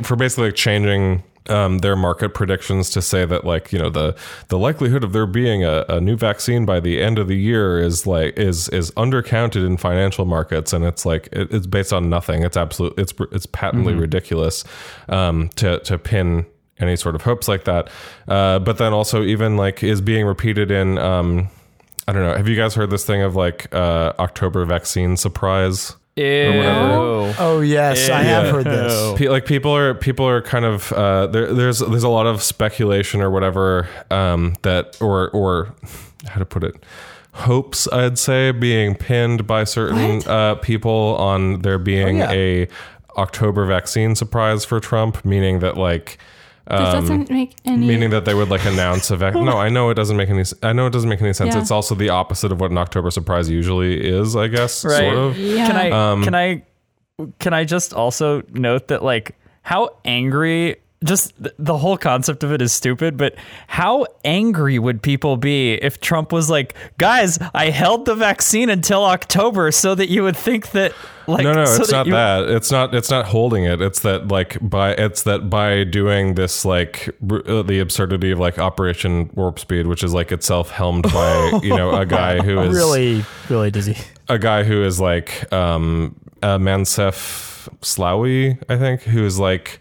for basically like changing um, their market predictions to say that like you know the the likelihood of there being a, a new vaccine by the end of the year is like is is undercounted in financial markets. And it's like it, it's based on nothing. It's absolute it's it's patently ridiculous um, to to pin any sort of hopes like that uh, but then also even like is being repeated in um, I don't know have you guys heard this thing of like uh, October vaccine surprise Ew. oh yes i have heard this Pe- like people are people are kind of uh, there, there's there's a lot of speculation or whatever um, that or or how to put it hopes, I'd say, being pinned by certain uh, people on there being Oh, yeah. a October vaccine surprise for Trump, meaning that like. This um, doesn't make any. Meaning that they would like announce a vac. No, I know it doesn't make any. I know it doesn't make any sense. Yeah. It's also the opposite of what an October surprise usually is. I guess Right. sort of. yeah. Can I Um, can I can I just also note that like how angry just the whole concept of it is stupid, but how angry would people be if Trump was like, "Guys, I held the vaccine until October so that you would think that like no, no, so it's that not you- that. It's not. It's not holding it. It's that like by. It's that by doing this like br- uh, the absurdity of like Operation Warp Speed, which is like itself helmed by you know a guy who is really, really dizzy. a guy who is like um uh, Moncef Slaoui, I think, who is like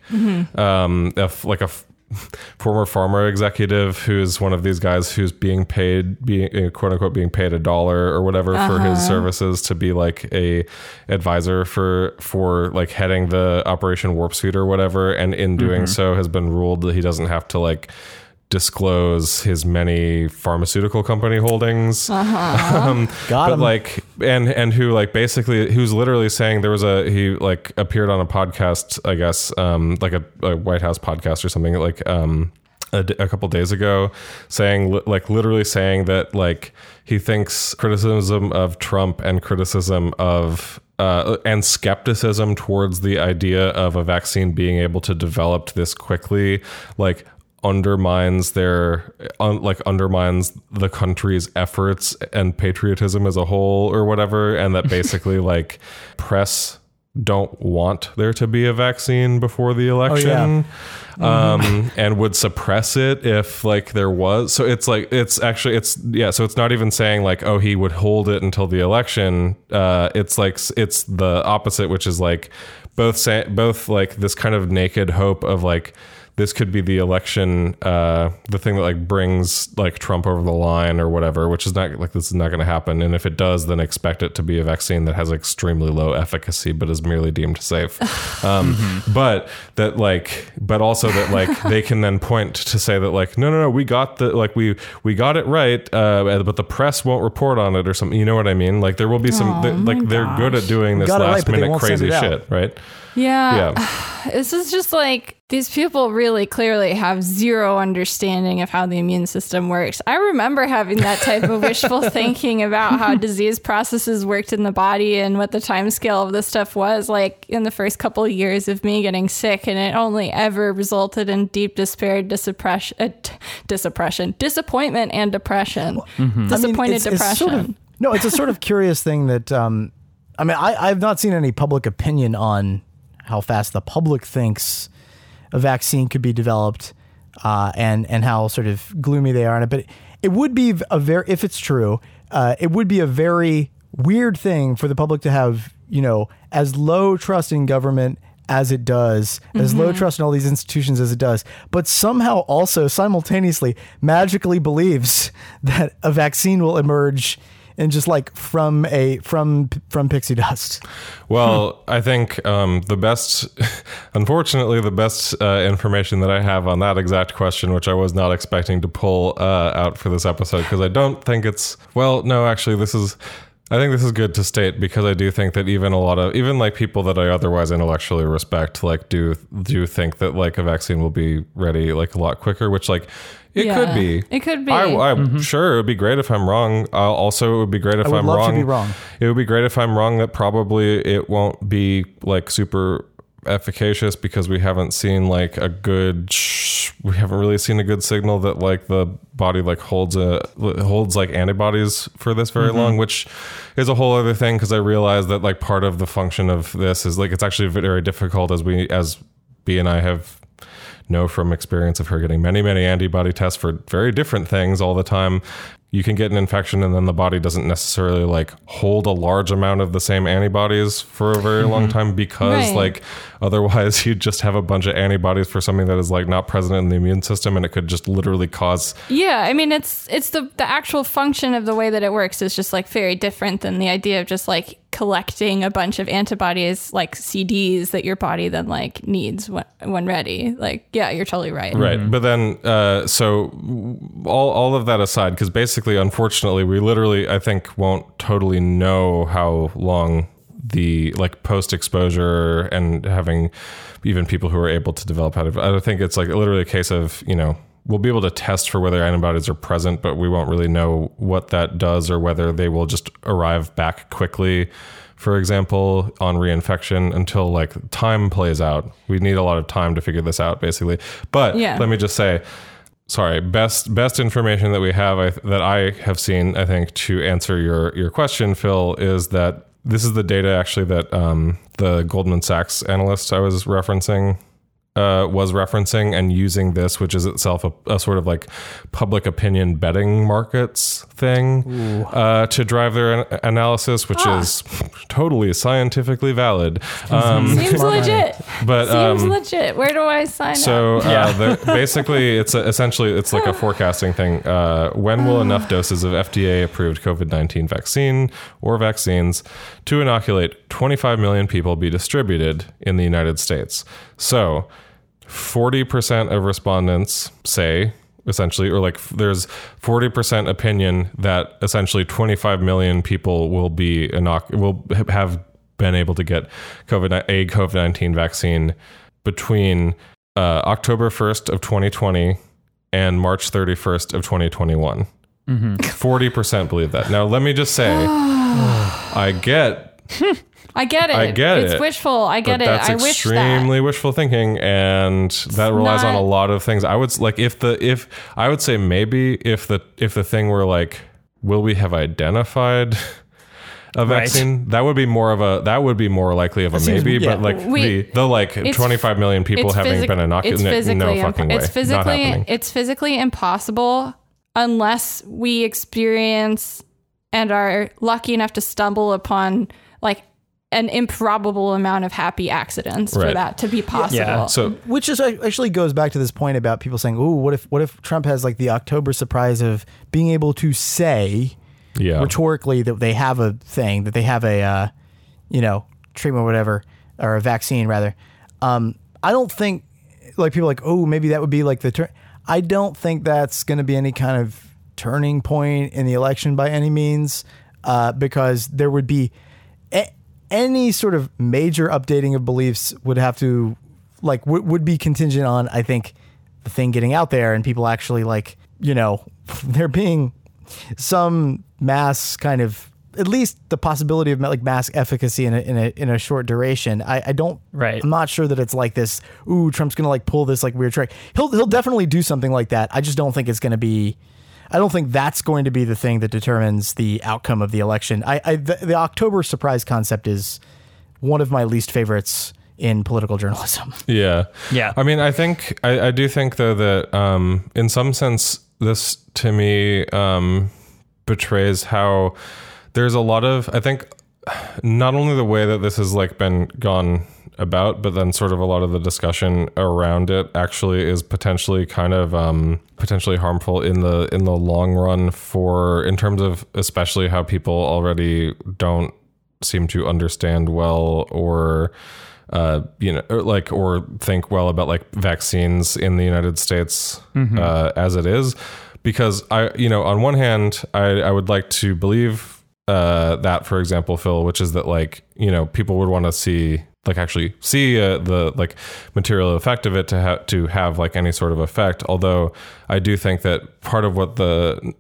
um a like a f- former pharma executive who's one of these guys who's being paid being uh, quote unquote being paid a dollar or whatever for his services to be like a advisor for for like heading the Operation Warp Speed or whatever. And in doing so has been ruled that he doesn't have to like disclose his many pharmaceutical company holdings um, Got but him. like and and who like basically who's literally saying there was a he like appeared on a podcast i guess um like a, a white house podcast or something like um a, d- a couple days ago saying li- like literally saying that like he thinks criticism of trump and criticism of uh, and skepticism towards the idea of a vaccine being able to develop this quickly like undermines their un, like undermines the country's efforts and patriotism as a whole or whatever and that basically like press don't want there to be a vaccine before the election um and would suppress it if like there was so it's like it's actually it's yeah so it's not even saying like oh he would hold it until the election uh it's like it's the opposite which is like both say both like this kind of naked hope of like this could be the election, uh, the thing that like brings like Trump over the line or whatever, which is not like this is not going to happen. And if it does, then expect it to be a vaccine that has extremely low efficacy, but is merely deemed safe. Um, But that like, but also that like they can then point to say that like, no, no, no, we got the like we we got it right, uh, but the press won't report on it or something. You know what I mean? Like there will be some they're- like they're good at doing this it right, last minute crazy shit, right? Yeah. Yeah. This is just like these people really clearly have zero understanding of how the immune system works. I remember having that type of wishful thinking about how disease processes worked in the body and what the time scale of this stuff was like in the first couple of years of me getting sick and it only ever resulted in deep despair, disoppression, uh, t- disoppression, disappointment and depression. Disappointed I mean, it's- it's depression. sort of- no, it's a sort of curious thing that um, I mean, I, I've not seen any public opinion on how fast the public thinks a vaccine could be developed, uh, and and how sort of gloomy they are on it. But it would be a very, if it's true, uh, it would be a very weird thing for the public to have, you know, as low trust in government as it does, as low trust in all these institutions as it does, but somehow also simultaneously magically believes that a vaccine will emerge and just like from a from from pixie dust. Well, I think um, the best, unfortunately, the best uh, information that I have on that exact question, which I was not expecting to pull uh, out for this episode, because I don't think it's, well, no, actually, this is. I think this is good to state because I do think that even a lot of even like people that I otherwise intellectually respect like do do think that like a vaccine will be ready like a lot quicker, which like it Yeah. could be. It could be. I, I'm sure it would be great if I'm wrong. Uh, also, it would be great if would I'm love to wrong. be wrong. It would be great if I'm wrong that probably it won't be like super efficacious because we haven't seen like a good sh- we haven't really seen a good signal that like the body like holds a holds like antibodies for this very mm-hmm. long which is a whole other thing because i realize that like part of the function of this is like it's actually very difficult as we as b and i have know from experience of her getting many, many antibody tests for very different things all the time. You can get an infection and then the body doesn't necessarily like hold a large amount of the same antibodies for a very long mm-hmm. time because Right. like otherwise you just have a bunch of antibodies for something that is like not present in the immune system and it could just literally cause Yeah, I mean it's it's the the actual function of the way that it works is just like very different than the idea of just like collecting a bunch of antibodies like CDs that your body then like needs when, when ready. Like, yeah, you're totally right. Right. But then, uh, so all, all of that aside, because basically, unfortunately, we literally, I think, won't totally know how long the like post exposure and having even people who are able to develop out of I think it's like literally a case of, you know, we'll be able to test for whether antibodies are present, but we won't really know what that does or whether they will just arrive back quickly, for example, on reinfection until like time plays out. We need a lot of time to figure this out, basically. But Yeah. let me just say, sorry, best best information that we have I, that I have seen, I think, to answer your your question, Phil, is that this is the data actually that um, the Goldman Sachs analyst I was referencing uh, was referencing and using this, which is itself a, a sort of like public opinion betting markets thing uh, to drive their an- analysis, which is totally scientifically valid. Um, Seems legit. but Seems um, legit. Where do I sign so up? uh, the, basically, it's a, essentially it's like a forecasting thing. Uh, when will enough doses of FDA-approved COVID-19 vaccine or vaccines to inoculate 25 million people be distributed in the United States? So, 40% of respondents say essentially or like there's 40% opinion that essentially 25 million people will be inoc- will have been able to get covid a covid-19 vaccine between uh, October 1st of 2020 and March 31st of 2021 40% believe that. Now let me just say I get I get it. I get it's it, wishful. I get but it. that's I wish that. extremely wishful thinking, and that relies on a lot of things. I would like if the if I would say maybe if the if the thing were like, will we have identified a Right. vaccine? That would be more of a that would be more likely of a seems- maybe. yeah. But like We- the the like twenty five million people having physic- been inoculated, physically no impo- fucking way, It's physically it's physically impossible unless we experience and are lucky enough to stumble upon like an improbable amount of happy accidents for that to be possible. Yeah. So Which is actually goes back to this point about people saying, "Ooh, what if what if Trump has like the October surprise of being able to say yeah, rhetorically that they have a thing, that they have a uh, you know treatment, or whatever, or a vaccine rather." Um, I don't think like people are like, "Oh, maybe that would be like the turn." I don't think that's going to be any kind of turning point in the election by any means, uh, because there would be a- any sort of major updating of beliefs would have to like would would be contingent on I think the thing getting out there and people actually like you know there being some mass kind of at least the possibility of like mass efficacy in a in a in a short duration. I, I don't Right. I'm not sure that it's like this. Ooh, Trump's gonna like pull this like weird trick. He'll he'll definitely do something like that. I just don't think it's gonna be. I don't think that's going to be the thing that determines the outcome of the election. I, I the, the October surprise concept is one of my least favorites in political journalism. Yeah. Yeah. I mean, I think, I, I do think though that um, in some sense, this to me um, betrays how there's a lot of, I think, not only the way that this has like been gone about, but then sort of a lot of the discussion around it actually is potentially kind of um, potentially harmful in the in the long run for in terms of especially how people already don't seem to understand well or uh, you know, or like or think well about like vaccines in the United States uh, as it is, because I, you know, on one hand, I, I would like to believe uh, that, for example, Phil, which is that like you know people would want to see like actually see uh, the like material effect of it to have to have like any sort of effect. Although I do think that part of what the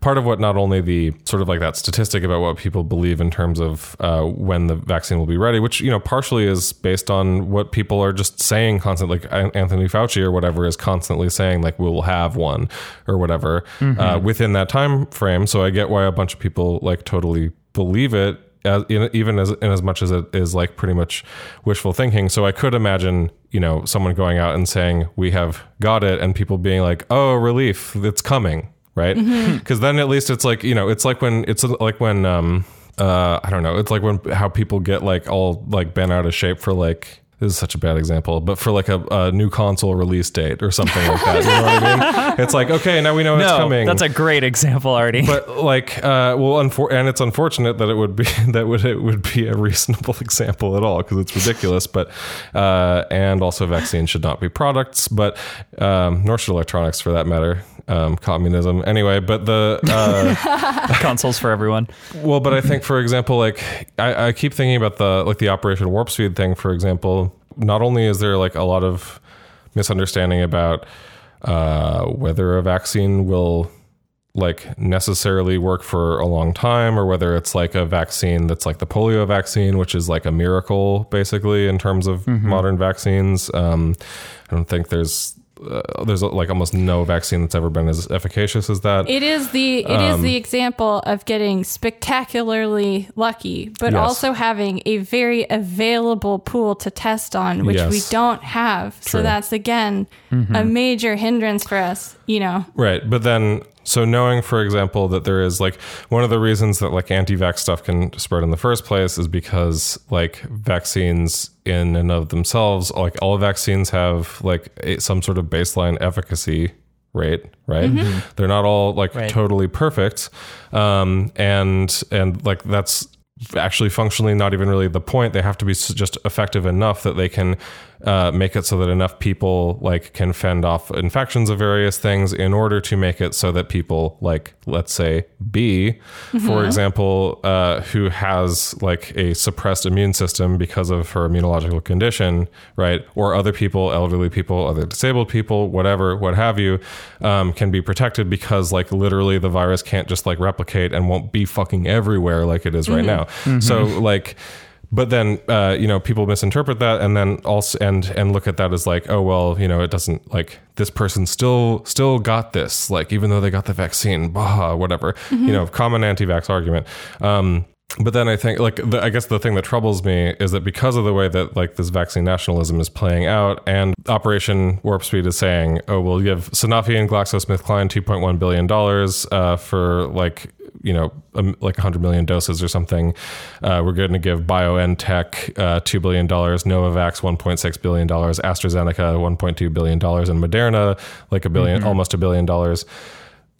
part of what not only the sort of like that statistic about what people believe in terms of uh, when the vaccine will be ready, which you know partially is based on what people are just saying constantly, like Anthony Fauci or whatever is constantly saying like we'll have one or whatever uh, within that time frame. So I get why a bunch of people like totally believe it. As, in, even as in as much as it is like pretty much wishful thinking, so I could imagine you know someone going out and saying we have got it, and people being like, "Oh, relief, it's coming," right? Because then at least it's like you know, it's like when it's like when um uh I don't know, it's like when how people get like all like bent out of shape for like this is such a bad example, but for like a, a new console release date or something like that, you know what I mean? it's like okay, now we know it's no, coming. that's a great example, Artie. but like uh well unfor- and it's unfortunate that it would be that would it would be a reasonable example at all because it's ridiculous but uh and also vaccines should not be products but um nor should electronics for that matter um communism. Anyway but the uh Consoles for everyone. well but i think for example like I, I keep thinking about the like the operation warp speed thing for example. Not only is there like a lot of misunderstanding about uh whether a vaccine will like necessarily work for a long time or whether it's like a vaccine that's like the polio vaccine which is like a miracle basically in terms of modern vaccines. Um, i don't think there's uh, there's like almost no vaccine that's ever been as efficacious as that It is the it is the example of getting spectacularly lucky, but Yes. also having a very available pool to test on, which we don't have. So that's again a major hindrance for us. You know, Right. But then, so knowing, for example, that there is like one of the reasons that like anti vax stuff can spread in the first place is because like vaccines in and of themselves, like all vaccines have like a, some sort of baseline efficacy rate, right? They're not all like Right. totally perfect. Um, and, and like that's, actually functionally not even really the point they have to be just effective enough that they can uh, make it so that enough people like can fend off infections of various things in order to make it so that people like let's say b for example uh, who has like a suppressed immune system because of her immunological condition right or other people elderly people other disabled people whatever what have you um, can be protected because like literally the virus can't just like replicate and won't be fucking everywhere like it is right now. So like but then uh, you know people misinterpret that and then also and and look at that as like oh well you know it doesn't like this person still still got this like even though they got the vaccine blah whatever. You know common anti-vax argument. Um but then I think, like, the, I guess the thing that troubles me is that because of the way that like this vaccine nationalism is playing out, and Operation Warp Speed is saying, "Oh, we'll give Sanofi and GlaxoSmithKline 2.1 billion dollars uh, for like you know um, like 100 million doses or something. Uh, we're going to give BioNTech uh, two billion dollars, Novavax 1.6 billion dollars, AstraZeneca 1.2 billion dollars, and Moderna like a 1000000000 almost a billion dollars."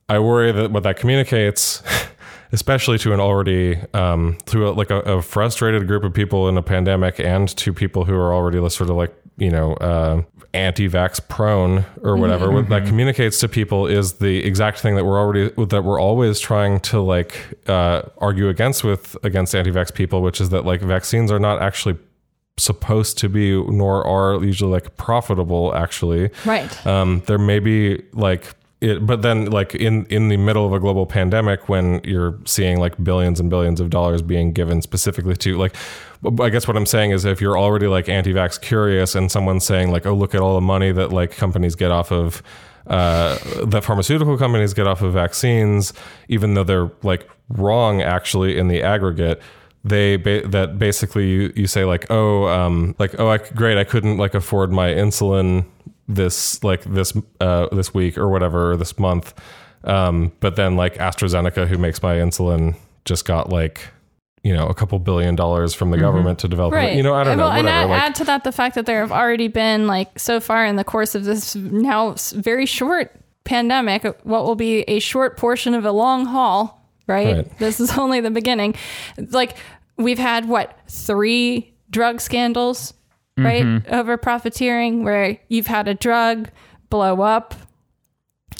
I worry that what that communicates, especially to an already um, to a, like a, a frustrated group of people in a pandemic, and to people who are already sort of like you know uh, anti-vax prone or whatever. What that communicates to people is the exact thing that we're already that we're always trying to like uh, argue against with against anti-vax people, which is that like vaccines are not actually supposed to be nor are usually like profitable actually right? um, there may be like it, but then like in in the middle of a global pandemic when you're seeing like billions and billions of dollars being given specifically to like I guess what I'm saying is if you're already like anti-vax curious and someone's saying like oh look at all the money that like companies get off of uh, pharmaceutical companies get off of vaccines even though they're like wrong actually in the aggregate they ba- that basically you, you say like oh um like oh I, great I couldn't like afford my insulin this like this uh this week or whatever or this month um but then like AstraZeneca who makes my insulin just got like you know a couple billion dollars from the government to develop it. You know I don't well, know and whatever add, like, add to that the fact that there have already been like so far in the course of this now very short pandemic, what will be a short portion of a long haul. Right. Right. This is only the beginning. Like we've had what three drug scandals, right, over profiteering, where you've had a drug blow up,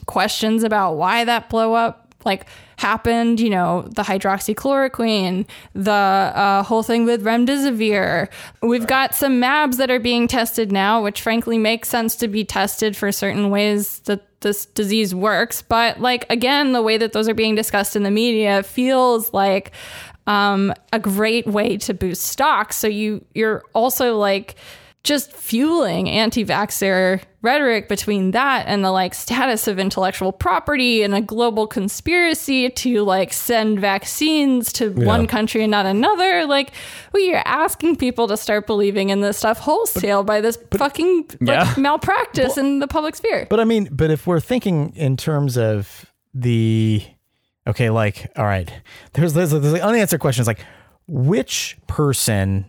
questions about why that blow up like happened you know the hydroxychloroquine the uh, whole thing with remdesivir. We've got some mabs that are being tested now which frankly makes sense to be tested for certain ways that this disease works. But like again the way that those are being discussed in the media feels like um, a great way to boost stocks. So you you're also like just fueling anti-vaxxer rhetoric between that and the like status of intellectual property and a global conspiracy to like send vaccines to one country and not another. Like we are asking people to start believing in this stuff wholesale by this fucking like, Yeah. malpractice in the public sphere. But I mean, but if we're thinking in terms of the okay, like all right, there's there's, there's the unanswered questions like which person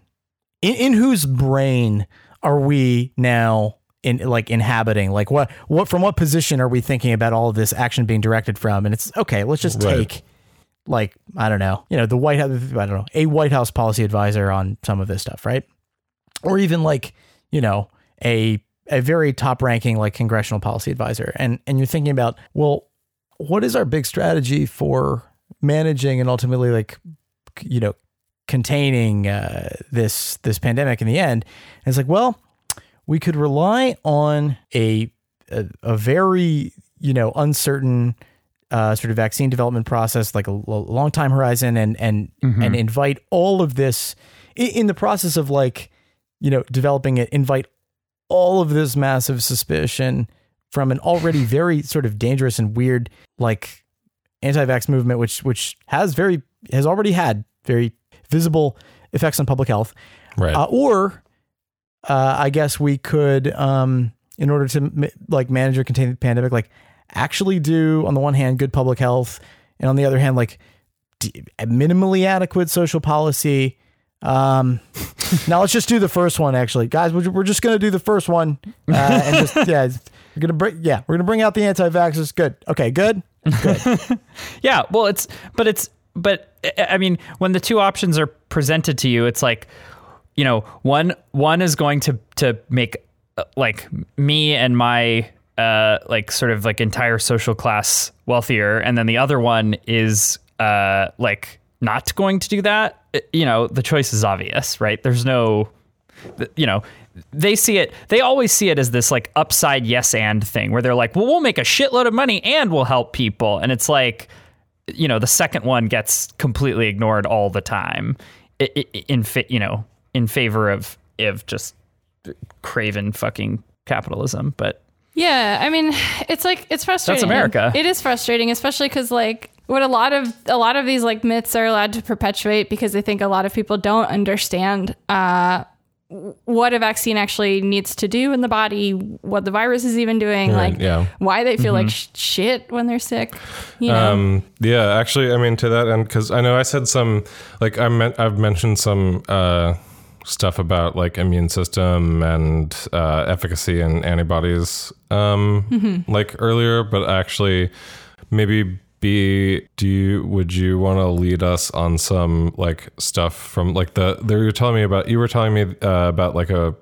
in, in whose brain are we now in like inhabiting? Like what what from what position are we thinking about all of this action being directed from? And it's okay, let's just Right. take like I don't know, you know, the White House I don't know, a White House policy advisor on some of this stuff, right? Or even like, you know, a a very top ranking like congressional policy advisor. And and you're thinking about, well, what is our big strategy for managing and ultimately like you know containing uh, this this pandemic in the end? And it's like well we could rely on a a, a very you know uncertain uh, sort of vaccine development process like a, l- long time horizon and and and invite all of this in, in the process of like you know developing it invite all of this massive suspicion from an already very sort of dangerous and weird like anti-vax movement which which has very has already had very visible effects on public health Right. uh, or uh, I guess we could, um, in order to ma- like manage or contain the pandemic, like actually do on the one hand good public health, and on the other hand, like d- minimally adequate social policy. Um, now let's just do the first one. Actually, guys, we're, we're just gonna do the first one, uh, and just yeah, we're gonna bring yeah, we're gonna bring out the anti-vaxxers. Good. Okay. Good. Good. yeah, well, it's but it's but I- mean, when the two options are presented to you, it's like, you know, one one is going to to make uh, like me and my uh like sort of like entire social class wealthier, and then the other one is uh like not going to do that. Uh, You know, the choice is obvious, right? There's no you know they see it they always see it as this like upside yes and thing where they're like well we'll make a shitload of money and we'll help people and it's like you know the second one gets completely ignored all the time in you know in favor of of just craven fucking capitalism but Yeah, I mean, it's like it's frustrating. that's America. It is frustrating, especially because like what a lot of a lot of these like myths are allowed to perpetuate because they think a lot of people don't understand uh, what a vaccine actually needs to do in the body, what the virus is even doing, Right, like yeah. why they feel like sh- shit when they're sick. You know, Um, yeah, actually, I mean, to that end, because I know I said some, like, I meant, I've mentioned some uh, stuff about like immune system and uh, efficacy and antibodies, um, like earlier, but actually, maybe be do you would you want to lead us on some like stuff from like the there you're telling me about you were telling me uh, about like a,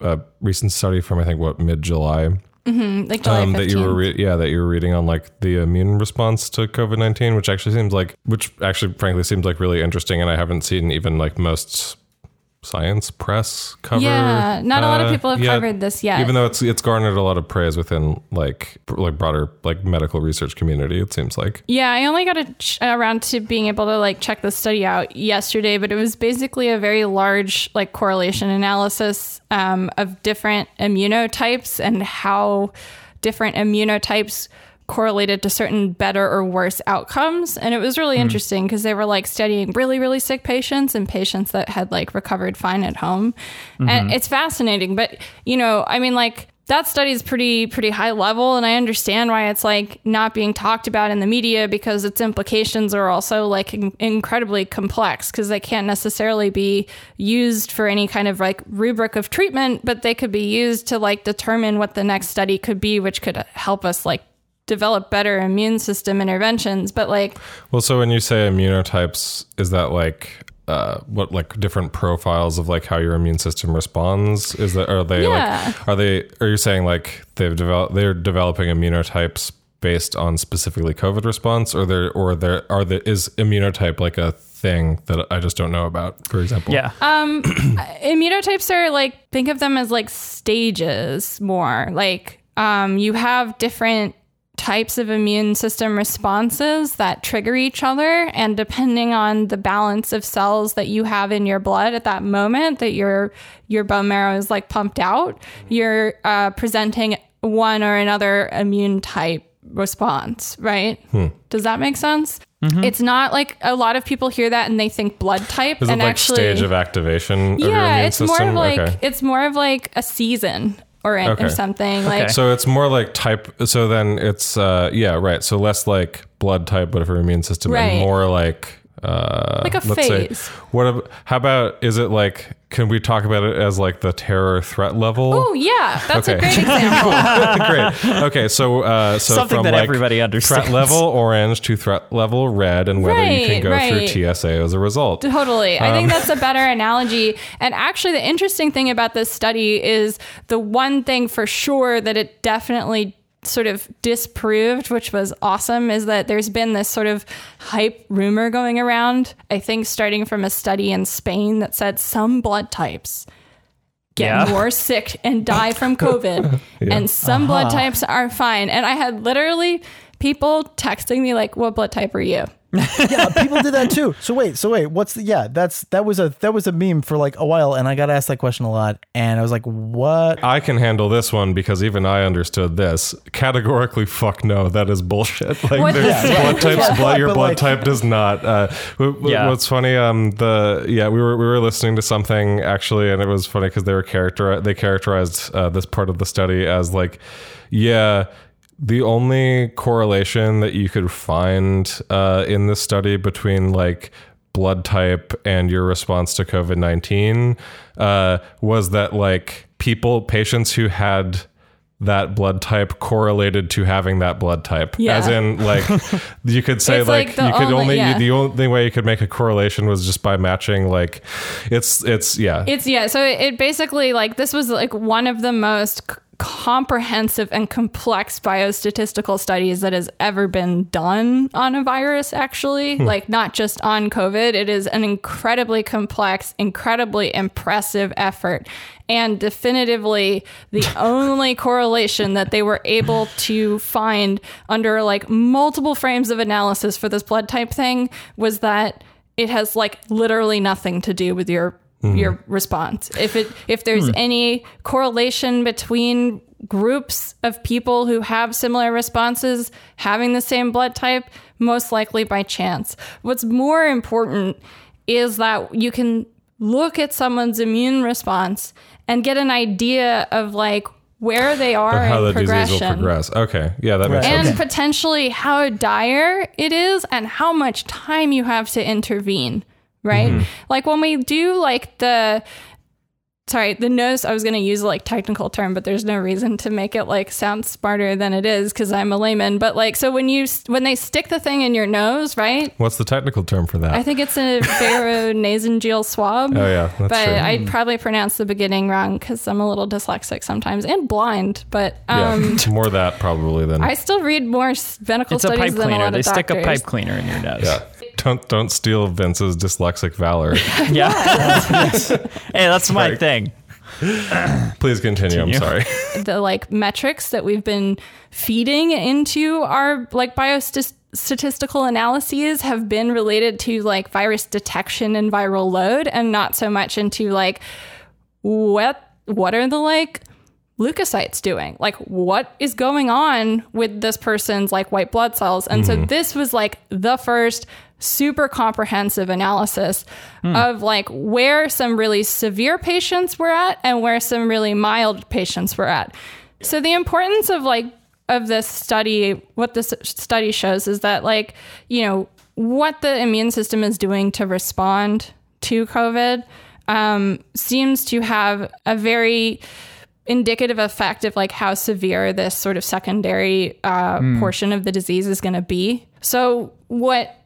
a recent study from I think what mid July like July um, that you were re- yeah that you were reading on like the immune response to COVID nineteen, which actually seems like which actually frankly seems like really interesting, and I haven't seen even like most science press cover. Yeah, not a lot of uh, people have yet, covered this yet. Even though it's it's garnered a lot of praise within like like broader like medical research community, it seems like. Yeah, I only got a ch- around to being able to like check the study out yesterday, but it was basically a very large like correlation analysis um, of different immunotypes and how different immunotypes correlated to certain better or worse outcomes. And it was really hmm. interesting because they were like studying really, really sick patients and patients that had like recovered fine at home. And mm-hmm. it's fascinating. But, you know, I mean, like, that study is pretty pretty high level and i understand why it's like not being talked about in the media because its implications are also like in- incredibly complex because they can't necessarily be used for any kind of like rubric of treatment but they could be used to like determine what the next study could be which could help us like develop better immune system interventions but like Well, so when you say immunotypes, is that like uh, what like different profiles of like how your immune system responds? Is that are they Yeah. like are they are you saying like they've developed they're developing immunotypes based on specifically COVID response, or there or there are the is immunotype like a thing that I just don't know about? For example, yeah immunotypes are like think of them as like stages more like um, you have different types of immune system responses that trigger each other and depending on the balance of cells that you have in your blood at that moment that your your bone marrow is like pumped out you're uh, presenting one or another immune type response right does that make sense it's not like a lot of people hear that and they think blood type is and like actually stage of activation? of your yeah, immune it's system? more of like okay. it's more of like a season or or Okay. something. Like So it's more like type. So then it's uh yeah right. So less like blood type, but for immune system, Right. and more like uh Like a let's say- what? How about is it like can we talk about it as like the terror threat level? Oh yeah, that's a great example. Great. Okay, so uh, so Something from that like everybody understands. Threat level orange to threat level red, and whether you can go right. through TSA as a result. Totally. I Um, think that's a better analogy. And actually, the interesting thing about this study is the one thing for sure that it definitely sort of disproved, which was awesome, is that there's been this sort of hype rumor going around. I think starting from a study in Spain that said some blood types get Yeah. more sick and die from COVID, and some blood uh-huh. types are fine. And I had literally people texting me like, "What blood type are you?" Yeah, people did that too. So wait, so wait, what's the yeah? That's that was a that was a meme for like a while, and I got asked that question a lot, and I was like, what? I can handle this one because even I understood this. Categorically, fuck no, that is bullshit. Like What- there's Yeah, blood types, Yeah, blood, your but blood like- type does not. Uh, w- w- Yeah. What's funny? Um, the yeah, we were we were listening to something actually, and it was funny because they were character they characterized uh, this part of the study as like, yeah. The only correlation that you could find uh, in this study between like blood type and your response to COVID 19 uh, was that like people, patients who had that blood type correlated to having that blood type. Yeah. As in, like, you could say, like, like you could only- only, yeah. the only way you could make a correlation was just by matching, like, it's, it's, yeah. It's yeah. So it, basically like this was like one of the most comprehensive and complex biostatistical studies that has ever been done on a virus. Actually, hmm. like not just on COVID. It is an incredibly complex, incredibly impressive effort. And definitively, the only correlation that they were able to find under like multiple frames of analysis for this blood type thing was that it has like literally nothing to do with your Mm-hmm. your response. If it if there's hmm. any correlation between groups of people who have similar responses having the same blood type, most likely by chance. What's more important is that you can look at someone's immune response and get an idea of like where they are how in the disease will progress. Okay. Yeah, that makes and sense. potentially how dire it is and how much time you have to intervene right Mm-hmm. like when we do like the sorry the nose i was going to use like technical term but there's no reason to make it like sound smarter than it is because i'm a layman but like so when you when they stick the thing in your nose right What's the technical term for that? i think it's a pharonasal swab oh, yeah. That's but true. I probably pronounced the beginning wrong because I'm a little dyslexic sometimes and blind. But um, yeah. More that probably than. I still read more s- medical It's a studies pipe than a cleaner. lot They of stick a pipe cleaner in your nose. yeah. Don't don't steal Vince's dyslexic valor. Yeah. hey, that's my Right. thing. Please continue. I'm sorry. The like metrics that we've been feeding into our like biostatistical analyses have been related to like virus detection and viral load, and not so much into like what what are the like leukocytes doing? Like, what is going on with this person's like white blood cells? And so mm-hmm. this was like the first super comprehensive analysis of like where some really severe patients were at and where some really mild patients were at. So the importance of like of this study, what this study shows is that like, you know, what the immune system is doing to respond to COVID um, seems to have a very indicative effect of like how severe this sort of secondary uh, portion of the disease is going to be. So what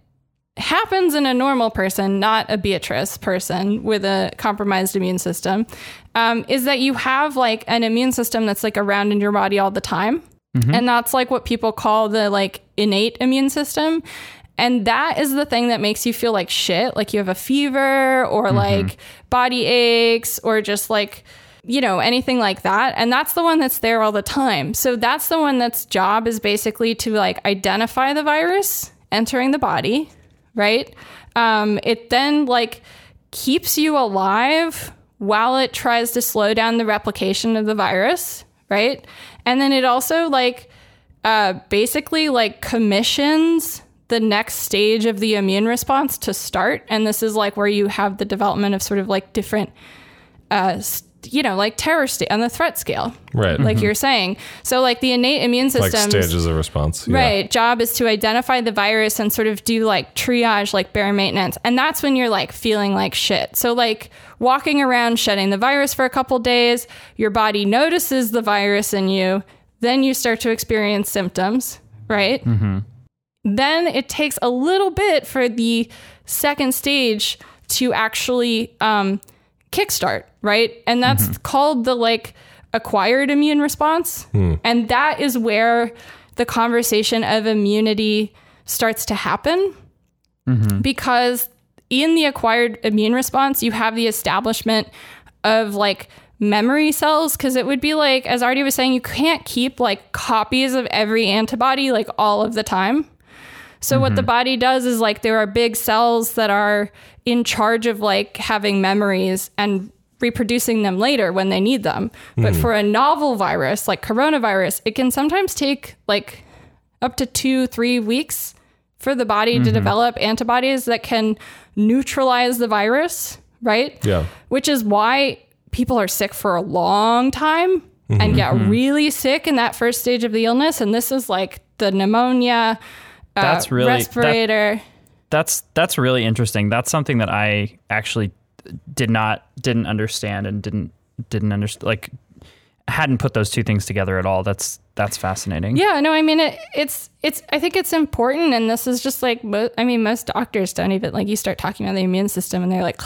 happens in a normal person, not a Beatrice person with a compromised immune system, um, is that you have like an immune system that's like around in your body all the time. And that's like what people call the like innate immune system. And that is the thing that makes you feel like shit, like you have a fever or like body aches or just like, you know, anything like that. And that's the one that's there all the time. So that's the one that's job is basically to like identify the virus entering the body, right? Um, it then like keeps you alive while it tries to slow down the replication of the virus, right? And then it also like uh, basically like commissions the next stage of the immune response to start. And this is like where you have the development of sort of like different uh, you know, like terror state on the threat scale, Right. like you're saying. So like the innate immune system like stages of response. Yeah. Right. Job is to identify the virus and sort of do like triage, like bare maintenance. And that's when you're like feeling like shit. So, like walking around shedding the virus for a couple days, your body notices the virus in you. Then you start to experience symptoms, right? Then it takes a little bit for the second stage to actually um, kickstart, right? And that's mm-hmm. called the like acquired immune response. Hmm. And that is where the conversation of immunity starts to happen. Mm-hmm. Because in the acquired immune response, you have the establishment of like memory cells. Because it would be like as artie was saying you can't keep like copies of every antibody like all of the time so what the mm-hmm. body does is like there are big cells that are in charge of like having memories and reproducing them later when they need them. But mm. for a novel virus like coronavirus, it can sometimes take like up to 2 3 weeks for the body to mm-hmm. develop antibodies that can neutralize the virus, right? Yeah. Which is why people are sick for a long time and mm-hmm. get really sick in that first stage of the illness and this is like the pneumonia uh, That's really- that- respirator. That's that's really interesting. That's something that I actually did not didn't understand and didn't didn't understand like hadn't put those two things together at all. That's that's fascinating. Yeah, no, I mean it, it's it's. I think it's important, and this is just like mo- I mean, most doctors don't even like you start talking about the immune system, and they're like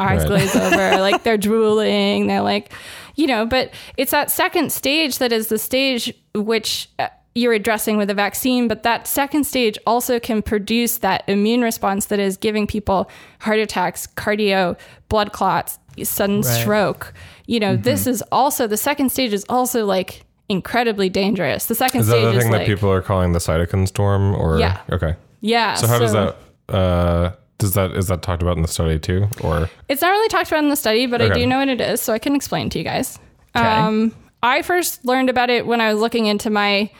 eyes Right. glaze over, like they're drooling, they're like, you know. But it's that second stage that is the stage which uh, you're addressing with a vaccine, but that second stage also can produce that immune response that is giving people heart attacks, cardio, blood clots, sudden Right. stroke. You know, this is also the second stage is also like incredibly dangerous. The second Is that stage the is thing like that people are calling the cytokine storm? Or Yeah. Okay. yeah. So how does that? Uh, does that is that talked about in the study too? Or It's not really talked about in the study, but I Okay. do know what it is, so I can explain to you guys. Okay. Um, I first learned about it when I was looking into my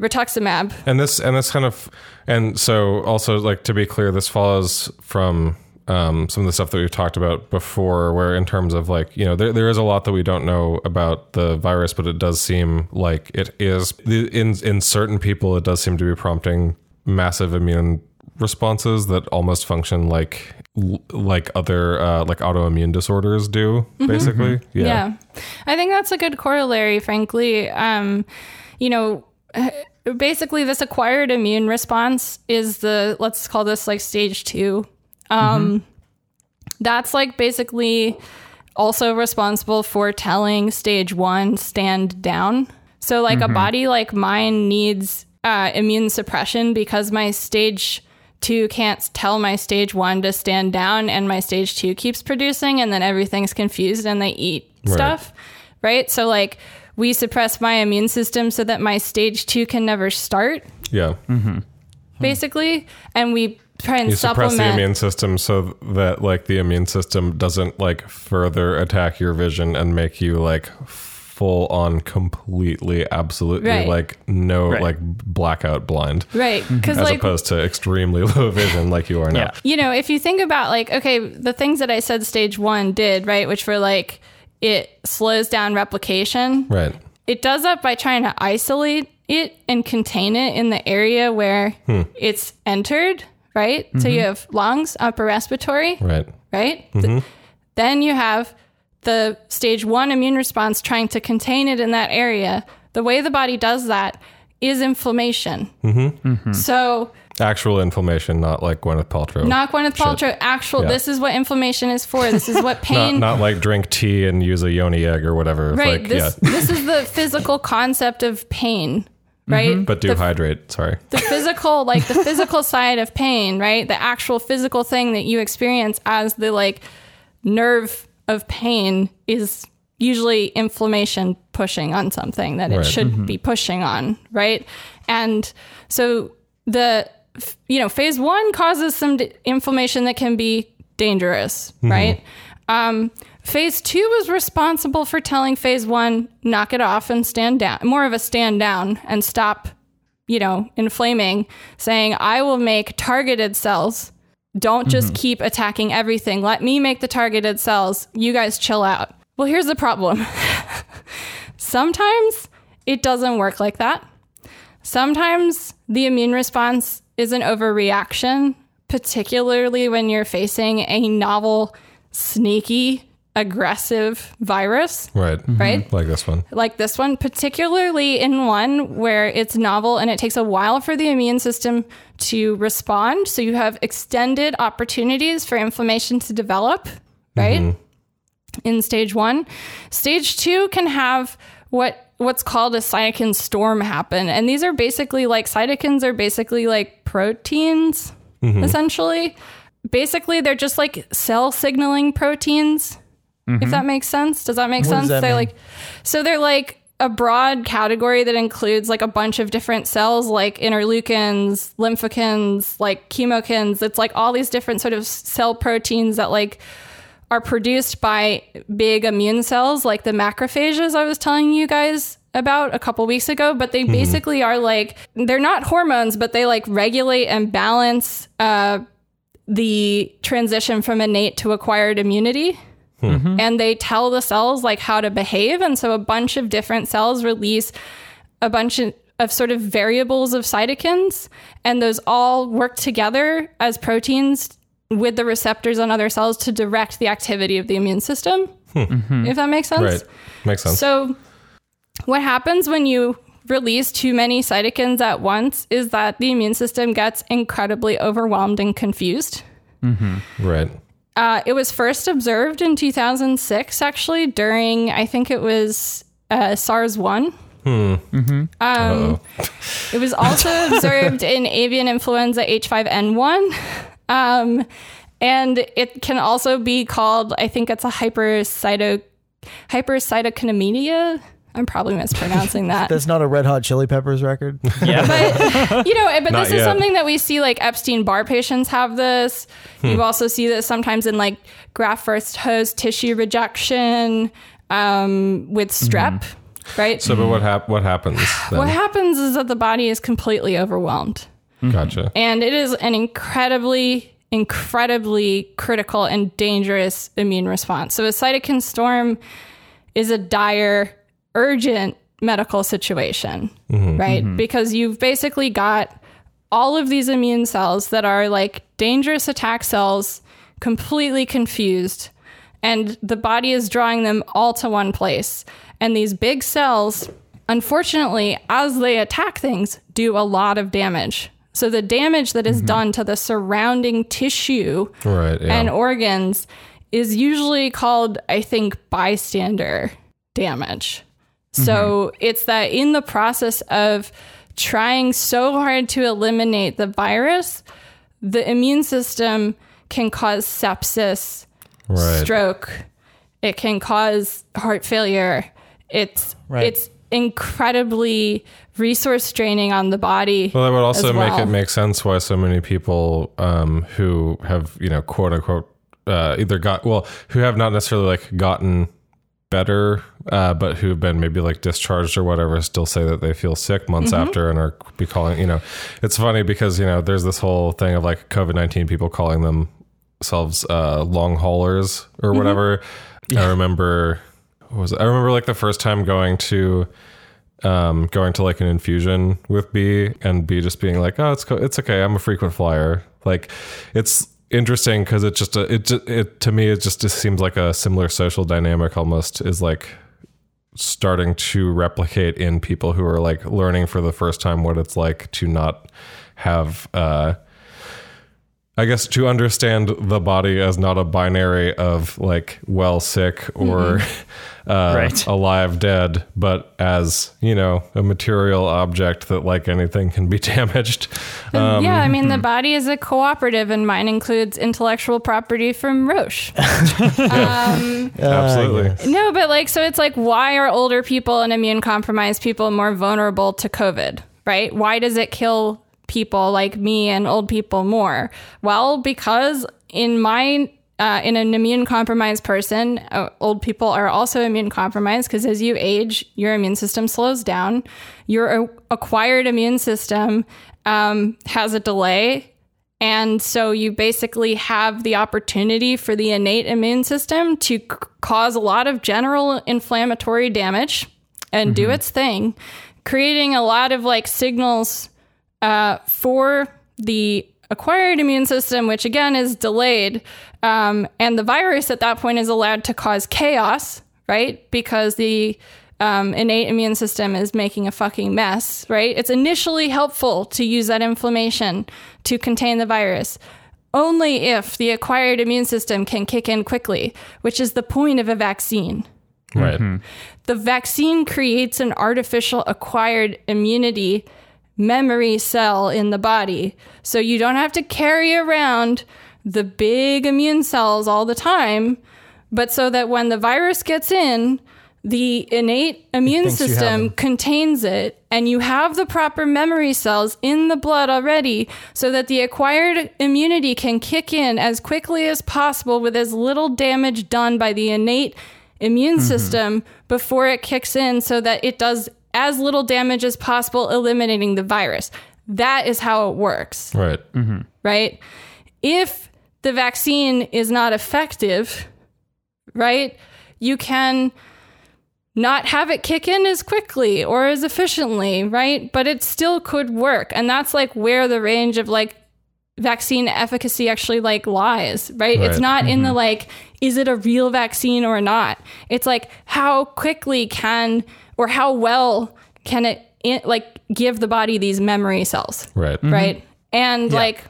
rituximab. and this and this kind of and so also like to be clear, this follows from um, some of the stuff that we've talked about before, where in terms of like you know there there is a lot that we don't know about the virus, but it does seem like it is in in certain people it does seem to be prompting massive immune responses that almost function like like other uh, like autoimmune disorders do basically Yeah. I think that's a good corollary, frankly. Um, you know, basically, this acquired immune response is the, let's call this like stage two. Um, That's like basically also responsible for telling stage one stand down. So, like a body like mine needs uh, immune suppression because my stage two can't tell my stage one to stand down, and my stage two keeps producing, and then everything's confused and they eat Right. stuff. Right. So, like, we suppress my immune system so that my stage two can never start, yeah mm-hmm. basically. And we try and you suppress supplement. the immune system so that like the immune system doesn't like further attack your vision and make you like full on completely absolutely Right. like no Right. like blackout blind right. Mm-hmm. Because, as like, opposed to extremely low vision like you are now Yeah. you know, if you think about like, okay, the things that I said stage one did, right, which were like it slows down replication. right It does that by trying to isolate it and contain it in the area where hmm. it's entered, right? So mm-hmm. you have lungs, upper respiratory, right right? Th- mm-hmm. then you have the stage one immune response trying to contain it in that area. The way the body does that is inflammation. Mm-hmm. So actual inflammation not like Gwyneth Paltrow Not Gwyneth Paltrow. Actual. Yeah. This is what inflammation is for. This is what not, pain. not like drink tea and use a yoni egg or whatever right. like this yeah this is the physical concept of pain. Right. Mm-hmm. but do the, hydrate sorry the physical, like the physical side of pain. Right. The actual physical thing that you experience as the like nerve of pain is usually inflammation pushing on something that it Right. should mm-hmm. be pushing on. Right. And so the you know phase one causes some d- inflammation that can be dangerous right? Um, phase two was responsible for telling phase one knock it off and stand down more of a stand down and stop you know inflaming saying i will make targeted cells. Don't just keep attacking everything. Let me make the targeted cells. You guys chill out. Well, here's the problem. Sometimes it doesn't work like that. Sometimes the immune response is an overreaction, particularly when you're facing a novel, sneaky, aggressive virus, Right. right? Mm-hmm. Like this one. Like this one, particularly in one where it's novel and it takes a while for the immune system to respond. So you have extended opportunities for inflammation to develop, right? Mm-hmm. In stage one. Stage two can have what what's called a cytokine storm happen. And these are basically like cytokines are basically like proteins, mm-hmm. essentially. Basically, they're just like cell signaling proteins. If mm-hmm. that makes sense. Does that make What sense? that they're mean? like so they're like a broad category that includes like a bunch of different cells like interleukins, lymphokines, like chemokines. It's like all these different sort of cell proteins that like are produced by big immune cells like the macrophages I was telling you guys about a couple weeks ago, but they mm-hmm. basically are like they're not hormones, but they like regulate and balance uh, the transition from innate to acquired immunity. Hmm. Mm-hmm. And they tell the cells like how to behave. And so a bunch of different cells release a bunch of, of sort of variables of cytokines, and those all work together as proteins with the receptors on other cells to direct the activity of the immune system. If that makes sense. Right. Makes sense. So, what happens when you release too many cytokines at once is that the immune system gets incredibly overwhelmed and confused. right. Uh, it was first observed in 2006, actually, during, I think it was uh, SARS 1. Hmm. Um, it was also observed in avian influenza H5N1. Um, and it can also be called, I think it's a hypercyto, hypercytokinemia. I'm probably mispronouncing that. That's not a Red Hot Chili Peppers record. Yeah. but you know, but Not this is yet. something that we see like Epstein Barr patients have this. You also see this sometimes in like graft versus host tissue rejection um, with strep, right? So, but what hap- What happens? Then? what happens is that the body is completely overwhelmed, Mm-hmm. Gotcha. and it is an incredibly, incredibly critical and dangerous immune response. So a cytokine storm is a dire, urgent medical situation, mm-hmm. right? Mm-hmm. Because you've basically got all of these immune cells that are like dangerous attack cells completely confused and the body is drawing them all to one place and these big cells unfortunately as they attack things do a lot of damage so the damage that is mm-hmm. done to the surrounding tissue Right. Yeah. and organs is usually called, I think, bystander damage. So mm-hmm. it's that in the process of trying so hard to eliminate the virus, the immune system can cause sepsis, right. stroke, it can cause heart failure. It's Right. it's incredibly resource draining on the body. Well, that would also as make it make sense why so many people um, who have, you know, quote unquote, uh, either got, well, who have not necessarily like gotten better, uh, but who have been maybe like discharged or whatever, still say that they feel sick months Mm-hmm. after and are be calling, you know, it's funny because, you know, there's this whole thing of like COVID 19 people calling themselves uh, long haulers Mm-hmm. or whatever. I remember, was it? I remember like the first time going to, um, going to like an infusion with B and B just being like, oh, it's co- it's okay. I'm a frequent flyer. Like, it's interesting because it just it ju- it to me it just, just seems like a similar social dynamic almost is like starting to replicate in people who are like learning for the first time what it's like to not have uh I guess to understand the body as not a binary of like well sick or uh, Right. alive dead, but as you know a material object that like anything can be damaged. Um, yeah, I mean, the body is a cooperative, and mine includes intellectual property from Roche. um, Absolutely. no, but like, so it's like, why are older people and immune compromised people more vulnerable to COVID, right? Why does it kill people like me and old people more? Well, because in my uh, in an immune compromised person, uh, old people are also immune compromised because as you age, your immune system slows down. Your acquired immune system um, has a delay And so you basically have the opportunity for the innate immune system to c- cause a lot of general inflammatory damage and do its thing, creating a lot of like signals uh, for the acquired immune system, which again is delayed. Um, and the virus at that point is allowed to cause chaos, right? Because the um, innate immune system is making a fucking mess, right? It's initially helpful to use that inflammation to contain the virus. Only if the acquired immune system can kick in quickly, which is the point of a vaccine. Right. The vaccine creates an artificial acquired immunity memory cell in the body. So you don't have to carry around the big immune cells all the time, but so that when the virus gets in, the innate immune thinks you have system contains it and you have the proper memory cells in the blood already so that the acquired immunity can kick in as quickly as possible with as little damage done by the innate immune Mm-hmm. system before it kicks in so that it does as little damage as possible eliminating the virus that is how it works Right. Mm-hmm. right? If the vaccine is not effective, right, you can not have it kick in as quickly or as efficiently, right? But it still could work. And that's like where the range of like vaccine efficacy actually like lies, right? It's Right. not in the mm-hmm. like, is it a real vaccine or not? It's like, how quickly can or how well can it in, like give the body these memory cells? Right. right? Mm-hmm. And like,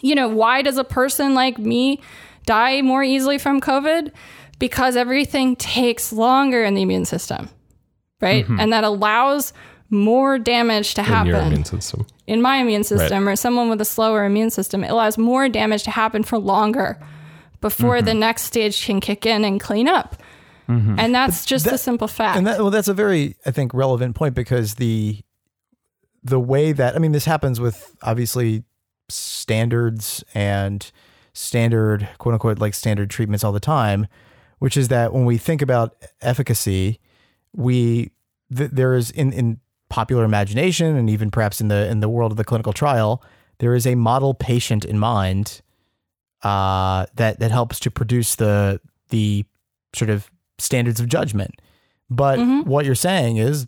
you know, why does a person like me die more easily from COVID? Because everything takes longer in the immune system, right? Mm-hmm. And that allows more damage to happen In your happen immune system. in my immune system or someone with a slower immune system. It allows more damage to happen for longer before mm-hmm. the next stage can kick in and clean up. And that's just a simple fact. And that, well, that's a very, I think, relevant point because the the way that I mean, this happens with obviously standards and standard quote unquote like standard treatments all the time, which is that when we think about efficacy, we th- there is in in popular imagination and even perhaps in the in the world of the clinical trial, there is a model patient in mind uh, that that helps to produce the the sort of standards of judgment. But mm-hmm. what you're saying is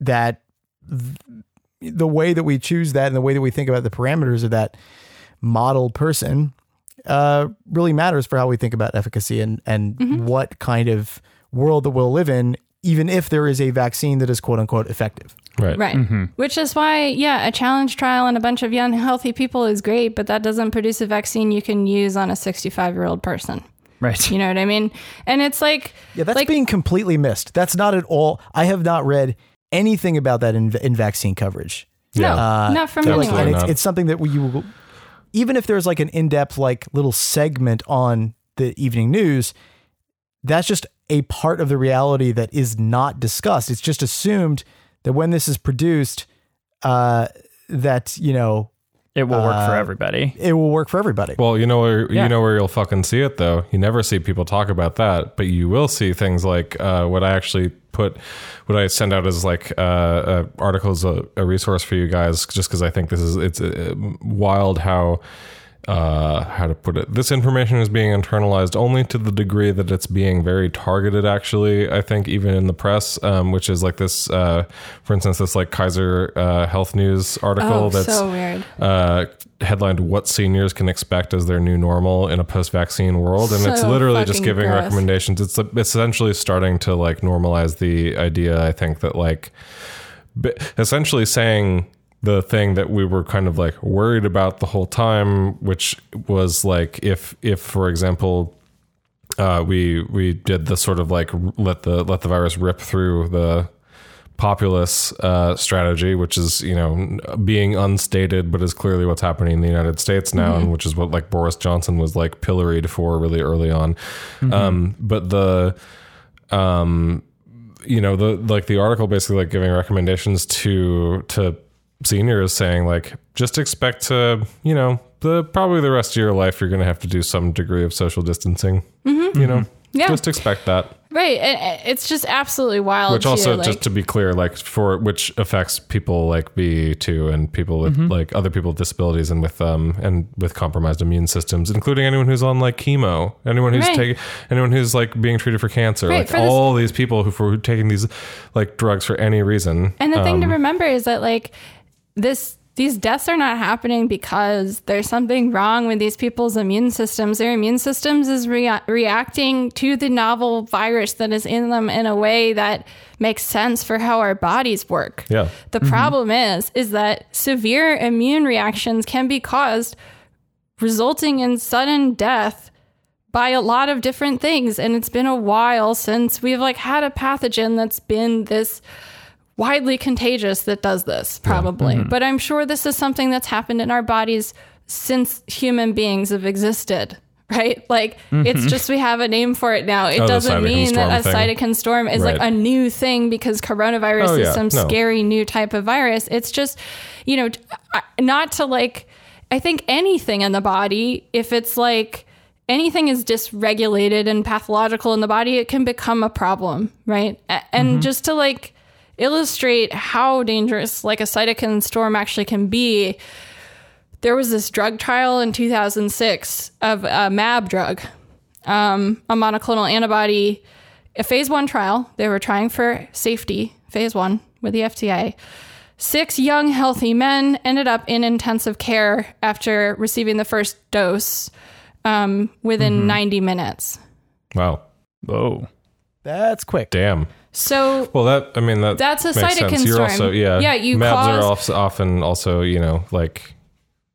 that th- the way that we choose that and the way that we think about the parameters of that model person uh, really matters for how we think about efficacy and and mm-hmm. what kind of world that we'll live in, even if there is a vaccine that is quote unquote effective. Right. Right. Mm-hmm. Which is why, yeah, a challenge trial on a bunch of young, healthy people is great, but that doesn't produce a vaccine you can use on a 65 year old person. Right. You know what I mean? And it's like, Yeah, that's like, being completely missed. That's not at all. I have not read anything about that in, in vaccine coverage. no, Uh, not from So, like, anyone. and it's, it's something that you will, even if there's like an in-depth like little segment on the evening news, that's just a part of the reality that is not discussed. It's just assumed that when this is produced, uh, that you know It will work for Uh, everybody. it will work for everybody. Well, you know where Yeah. you know where you'll fucking see it though. You never see people talk about that, but you will see things like uh, what I actually put, what I send out as like uh, uh, articles, a, a resource for you guys, just because I think this is it's uh, wild how. Uh, how to put it? This information is being internalized only to the degree that it's being very targeted. Actually, I think even in the press, um, which is like this, uh, for instance, this like Kaiser uh, Health News article oh, that's so weird. uh, headlined "What Seniors Can Expect as Their New Normal in a Post-Vaccine World," and it's literally just giving gross. recommendations. It's essentially starting to like normalize the idea. I think that like, essentially saying the thing that we were kind of like worried about the whole time, which was like if if for example uh, we we did the sort of like let the let the virus rip through the populace uh, strategy, which is you know being unstated, but is clearly what's happening in the United States now, and which is what like Boris Johnson was like pilloried for really early on. Um, but the um, you know the like the article basically like giving recommendations to to seniors saying like just expect to you know the probably the rest of your life you're going to have to do some degree of social distancing you know Yeah. just expect that Right. And it's just absolutely wild. which too, also like, just to be clear like for which affects people like me too and people with like other people with disabilities and with um and with compromised immune systems including anyone who's on like chemo anyone who's Right. taking anyone who's like being treated for cancer Right, like for this- all these people who for taking these like drugs for any reason And the thing to um, remember is that like this these deaths are not happening because there's something wrong with these people's immune systems. Their immune systems is rea- reacting to the novel virus that is in them in a way that makes sense for how our bodies work. Yeah. The mm-hmm. problem is is that severe immune reactions can be caused resulting in sudden death by a lot of different things and it's been a while since we've like had a pathogen that's been this widely contagious that does this probably. But i'm sure this is something that's happened in our bodies since human beings have existed right? Like it's just we have a name for it now. It Oh, doesn't mean that a thing. cytokine storm is like a new thing because coronavirus Oh, is yeah. some No. scary new type of virus. It's just you know not to like i think anything in the body if it's like anything is dysregulated and pathological in the body it can become a problem right? And just to like illustrate how dangerous like a cytokine storm actually can be. There was this drug trial in 2006 of a mab drug um, a monoclonal antibody a phase one trial. They were trying for safety phase one with the fda six young healthy men ended up in intensive care after receiving the first dose um, within 90 minutes. Wow. Whoa. That's quick. damn so well that i mean that That's a makes cytokine sense. you're storm. also yeah Yeah, you mabs cause- are often also you know like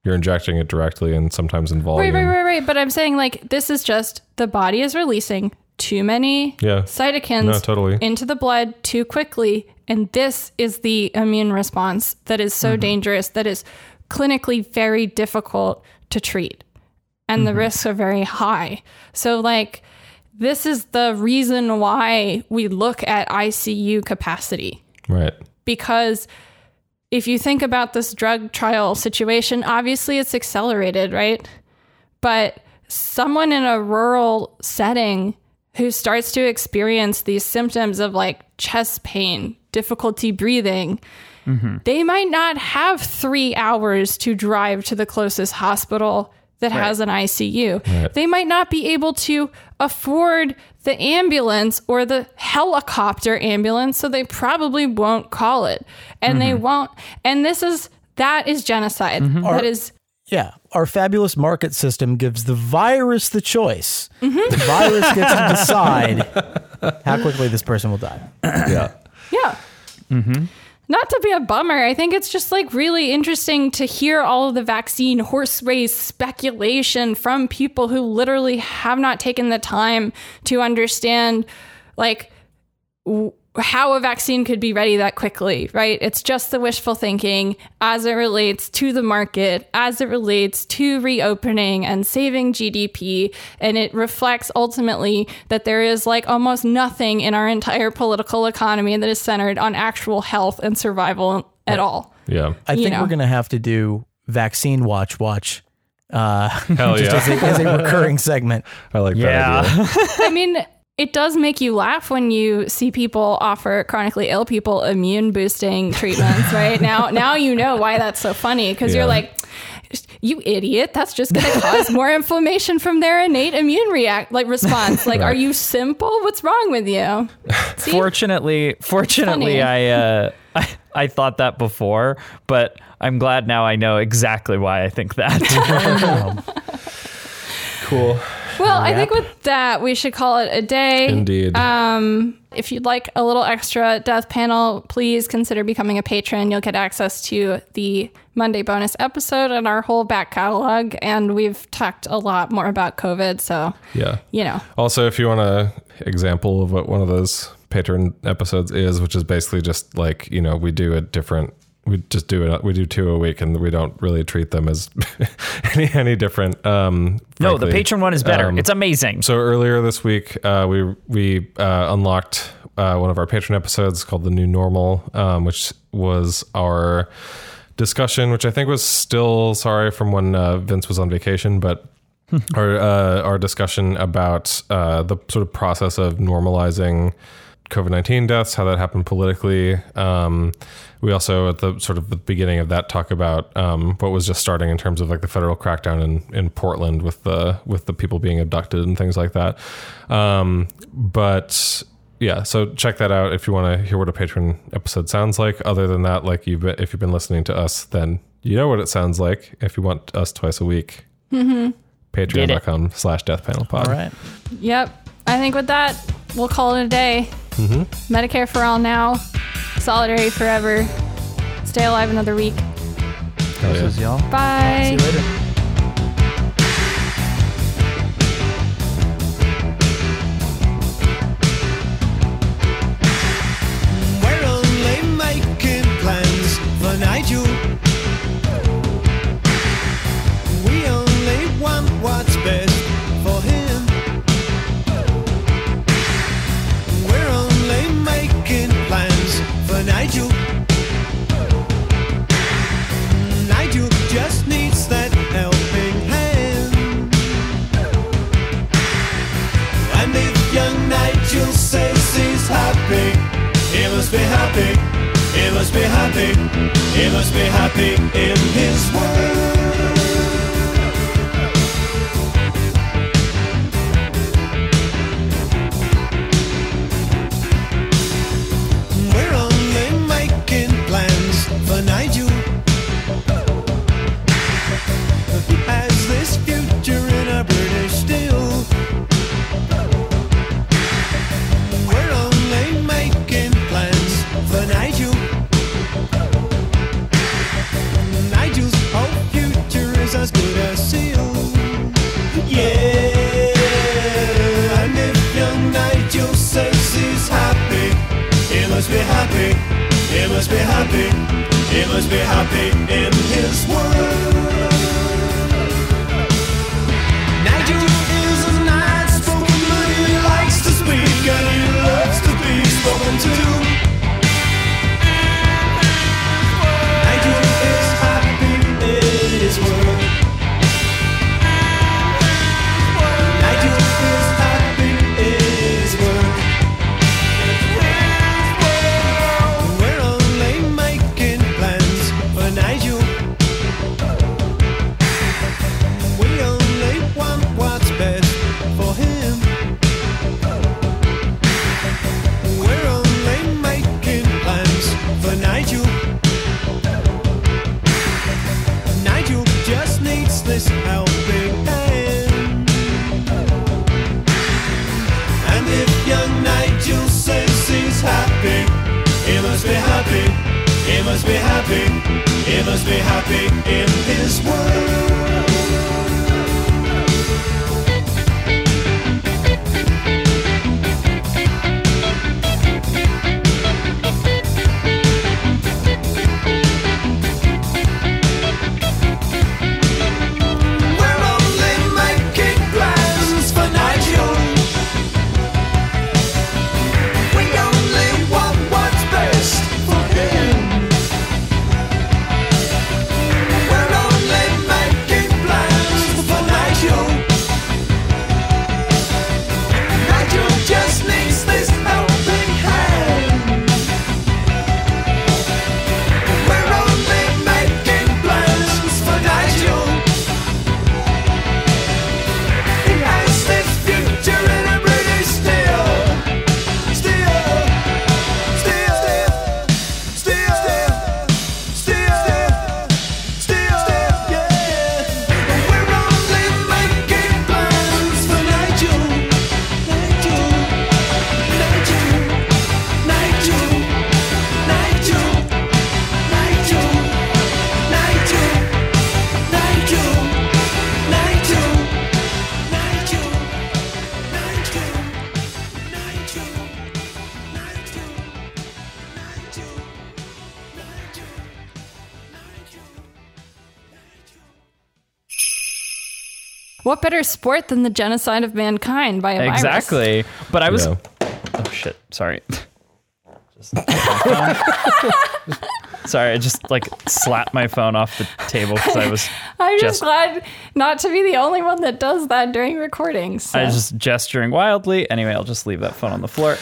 you're injecting it directly and sometimes in volume Right, right, right, right. But I'm saying like this is just the body is releasing too many Yeah. cytokines No, totally. into the blood too quickly. And this is the immune response that is Mm-hmm. so dangerous, that is clinically very difficult to treat. And Mm-hmm. the risks are very high. So, like, this is the reason why we look at ICU capacity. Right. Because if you think about this drug trial situation, obviously it's accelerated, right? But someone in a rural setting who starts to experience these symptoms of like chest pain, difficulty breathing, mm-hmm. they might not have three hours to drive to the closest hospital that has an ICU. They might not be able to afford the ambulance or the helicopter ambulance, so they probably won't call it. And they mm-hmm. won't. And this is that is genocide. Mm-hmm. That is Yeah. Our fabulous market system gives the virus the choice. Mm-hmm. The virus gets to decide how quickly this person will die. yeah Yeah. Mm-hmm. Not to be a bummer. I think it's just like really interesting to hear all of the vaccine horse race speculation from people who literally have not taken the time to understand like w- how a vaccine could be ready that quickly, right? It's just the wishful thinking as it relates to the market, as it relates to reopening and saving GDP. And it reflects ultimately that there is like almost nothing in our entire political economy that is centered on actual health and survival at all. yeah I You think know. we're going to have to do vaccine watch watch uh, hell just as, yeah a, as a recurring segment. i like that Yeah. idea I mean, it does make you laugh when you see people offer chronically ill people immune boosting treatments, right? Now now you know why that's so funny because Yeah. you're like you idiot, that's just going to cause more inflammation from their innate immune react like response. Like are you simple? What's wrong with you? See? Fortunately, fortunately. I, uh, I I thought that before, but I'm glad now I know exactly why I think that. cool Well, I think with that, we should call it a day. indeed Um, if you'd like a little extra death panel, please consider becoming a patron. You'll get access to the Monday bonus episode and our whole back catalog. And we've talked a lot more about COVID. So, yeah you know, Also, if you want a example of what one of those patron episodes is, which is basically just like you know we do a different, we just do it, we do two a week, and we don't really treat them as any any different. Um, no, the patron one is better. Um, it's amazing. So earlier this week, uh, we we uh, unlocked uh, one of our patron episodes called "The New Normal," um, which was our discussion, which I think was still sorry from when uh, Vince was on vacation, but our uh, our discussion about uh, the sort of process of normalizing COVID nineteen deaths, how that happened politically. Um, we also at the sort of the beginning of that talk about um, what was just starting in terms of like the federal crackdown in, in Portland with the with the people being abducted and things like that. Um, but yeah, so check that out if you want to hear what a patron episode sounds like. Other than that, like you've been, if you've been listening to us, then you know what it sounds like. If you want us twice a week, patreon.com slash death panel pod. All right. Yep. I think with that, we'll call it a day. Mm-hmm. Medicare for all now. Solidarity forever. Stay alive another week. Hell yeah. This is y'all. Bye. See you later. We're only making plans for Nigel. Happy, he must be happy in his world. Be happy. He must be happy. He must be happy in his world. Nigel is a nice spoken man. He likes to speak and he loves to be spoken to. Better sport than the genocide of mankind by a virus? Exactly. But I was. Yeah. Oh shit! Sorry. Just- Sorry, I just like slapped my phone off the table because I was I'm just, Just- glad not to be the only one that does that during recordings. I was just gesturing wildly. Anyway, I'll just leave that phone on the floor.